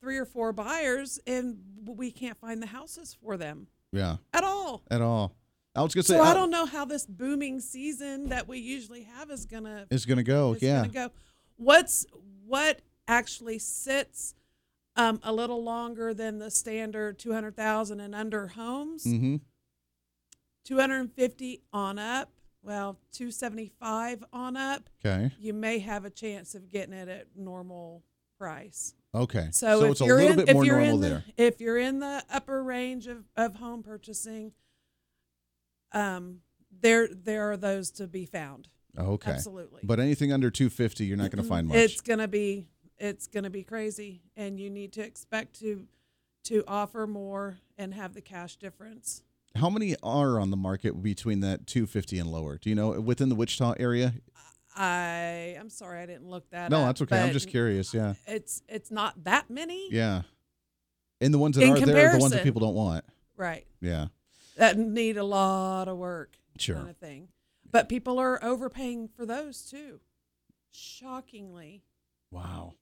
three or four buyers and we can't find the houses for them yeah, at all. at all. I was gonna say So I uh, don't know how this booming season that we usually have is gonna is gonna go. is yeah, gonna go. What's what actually sits um, a little longer than the standard two hundred thousand and under homes? mm-hmm. Two hundred and fifty on up. Well, two seventy five on up. Okay, You may have a chance of getting it at normal price. okay. So, if it's a you're little in, bit more normal the, there. if you're in the upper range of, of home purchasing, um, there there are those to be found. Okay, Absolutely. but anything under 250, you're not gonna find much. It's gonna be it's gonna be crazy, and you need to expect to to offer more and have the cash difference. How many are on the market between that 250 and lower? Do you know within the Wichita area? I I'm sorry I didn't look that. No, up, that's okay. I'm just curious. Yeah, It's it's not that many. yeah. And the ones that In are there are the ones that people don't want. Right. Yeah, That need a lot of work. Sure. Kind of thing. But people are overpaying for those too. Shockingly. Wow.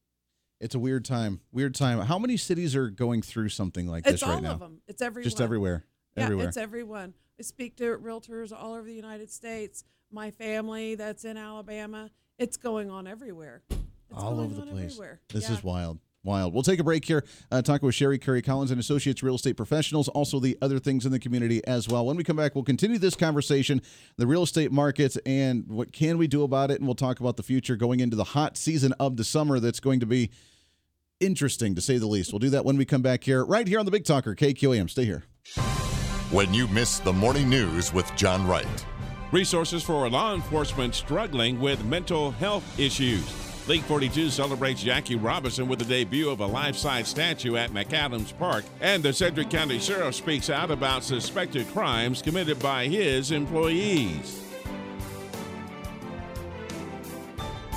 It's a weird time. Weird time. How many cities are going through something like It's this right now? It's all of them. It's everyone. Just everywhere. Yeah, everywhere. it's everyone. I speak to realtors all over the United States. My family that's in Alabama. It's going on everywhere. It's all going over the place. Everywhere. This Yeah. is wild. Wild. We'll take a break here. Uh, talking with Sherrie Curry Collins and Associates Real Estate Professionals, also the other things in the community as well. When we come back, we'll continue this conversation, the real estate markets, and what can we do about it. And we'll talk about the future going into the hot season of the summer that's going to be interesting to say the least. We'll do that when we come back here, right here on the Big Talker, KQAM. Stay here. When you miss the morning news with John Wright. Resources for law enforcement struggling with mental health issues. League 42 celebrates Jackie Robinson with the debut of a life size statue at McAdams Park. And the Sedgwick County Sheriff speaks out about suspected crimes committed by his employees.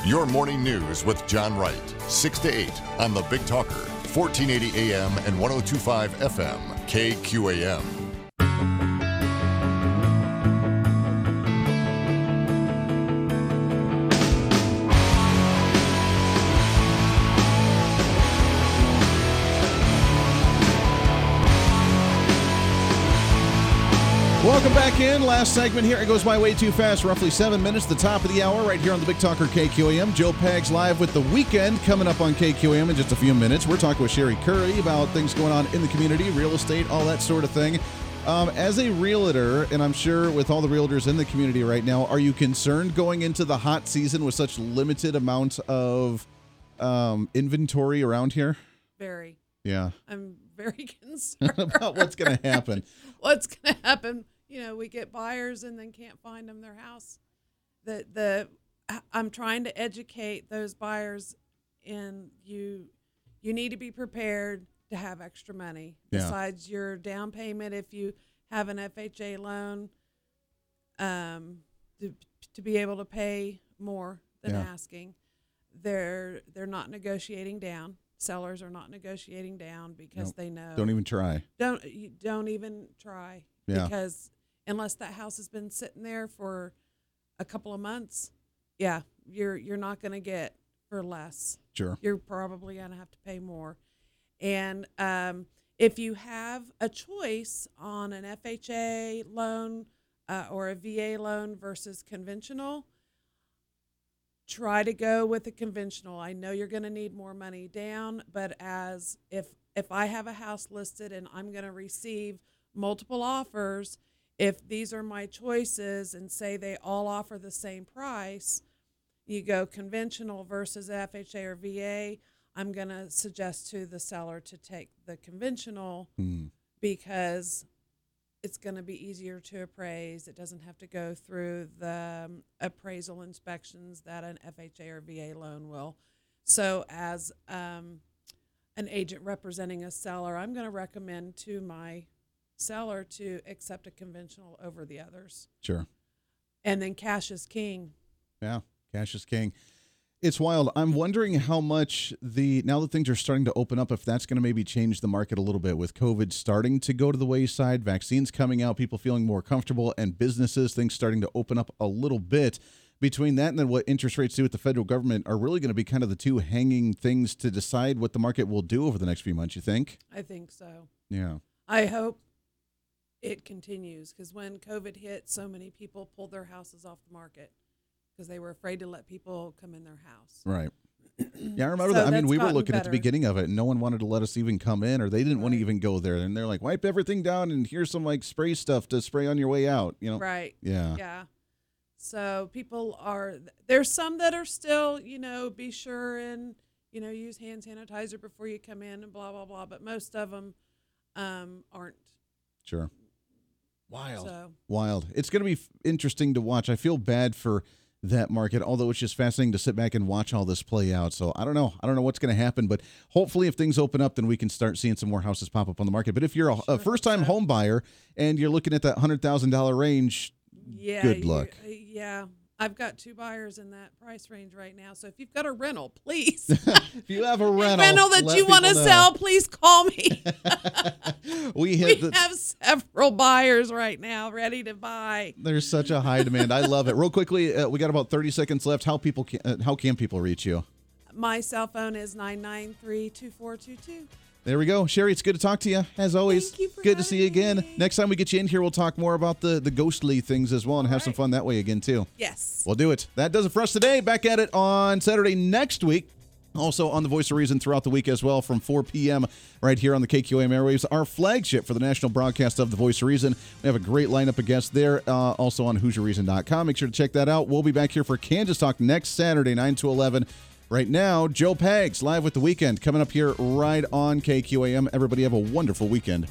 Your morning news with John Wright, 6 to 8 on the Big Talker, 1480 AM and 1025 FM, KQAM. Welcome back in. Last segment here. It goes by way too fast. Roughly seven minutes, the top of the hour, right here on the Big Talker KQAM. Joe Pags live with the weekend coming up on KQAM in just a few minutes. We're talking with Sherrie Curry about things going on in the community, real estate, all that sort of thing. Um, as a realtor, and I'm sure with all the realtors in the community right now, are you concerned going into the hot season with such limited amount of um, inventory around here? Very. Yeah. I'm very concerned about what's going to happen. what's going to happen. You know, we get buyers and then can't find them their house. The the I'm trying to educate those buyers in you you need to be prepared to have extra money Yeah. besides your down payment if you have an FHA loan. Um to, to be able to pay more than Yeah. asking. They're they're not negotiating down. Sellers are not negotiating down because Nope. they know Don't even try. don't you don't even try Yeah. because unless that house has been sitting there for a couple of months, yeah, you're you're not going to get for less. Sure. You're probably going to have to pay more. And um, if you have a choice on an FHA loan uh, or a VA loan versus conventional, try to go with the conventional. I know you're going to need more money down, but as if if I have a house listed and I'm going to receive multiple offers, if these are my choices and say they all offer the same price, you go conventional versus FHA or VA, I'm going to suggest to the seller to take the conventional Hmm. because it's going to be easier to appraise. It doesn't have to go through the um, appraisal inspections that an FHA or VA loan will. So, as um, an agent representing a seller, I'm going to recommend to my seller to accept a conventional over the others. Sure. And then cash is king. Yeah, cash is king. It's wild. I'm wondering how much the now that things are starting to open up, if that's going to maybe change the market a little bit with COVID starting to go to the wayside, vaccines coming out, people feeling more comfortable, and businesses things starting to open up a little bit. Between that and then what interest rates do with the federal government are really going to be kind of the two hanging things to decide what the market will do over the next few months. You think? I think so. Yeah. I hope it continues because when COVID hit, so many people pulled their houses off the market because they were afraid to let people come in their house. Right. Yeah, I remember So that. I mean, we were looking at the beginning of it, and no one wanted to let us even come in, or they didn't want to even go there. And they're like, "Wipe everything down, and here's some like spray stuff to spray on your way out." You know? Right. Yeah. Yeah. So people are there's some that are still, you know, be sure and you know use hand sanitizer before you come in and blah blah blah. But most of them um, aren't. Sure. Wild. So Wild. It's going to be f- interesting to watch. I feel bad for that market, although it's just fascinating to sit back and watch all this play out. So I don't know. I don't know what's going to happen, but hopefully, if things open up, then we can start seeing some more houses pop up on the market. But if you're a, a first time so. home buyer and you're looking at that hundred thousand dollar range, yeah. Good luck. uh, yeah. I've got two buyers in that price range right now. So if you've got a rental, please. if you have a A rental, rental that you want to sell, please call me. we we the, have several buyers right now ready to buy. There's such a high demand. I love it. Real quickly, uh, we got about 30 seconds left. How people can, uh, how can people reach you? My cell phone is 993 2422. There we go. Sherrie, it's good to talk to you as always. Thank you good to see you again. me. Next time we get you in here, we'll talk more about the the ghostly things as well and have some fun that way again too. Yes. We'll do it. That does it for us today. Back at it on Saturday next week. Also on the Voice of Reason throughout the week as well from 4 p.m. right here on the KQAM airwaves, our flagship for the national broadcast of the Voice of Reason. We have a great lineup of guests there, uh, also on HooserReason.com. Make sure to check that out. We'll be back here for Kansas Talk next Saturday, 9 to 11. Right now, Joe Pags live with the weekend coming up here right on KQAM. Everybody have a wonderful weekend.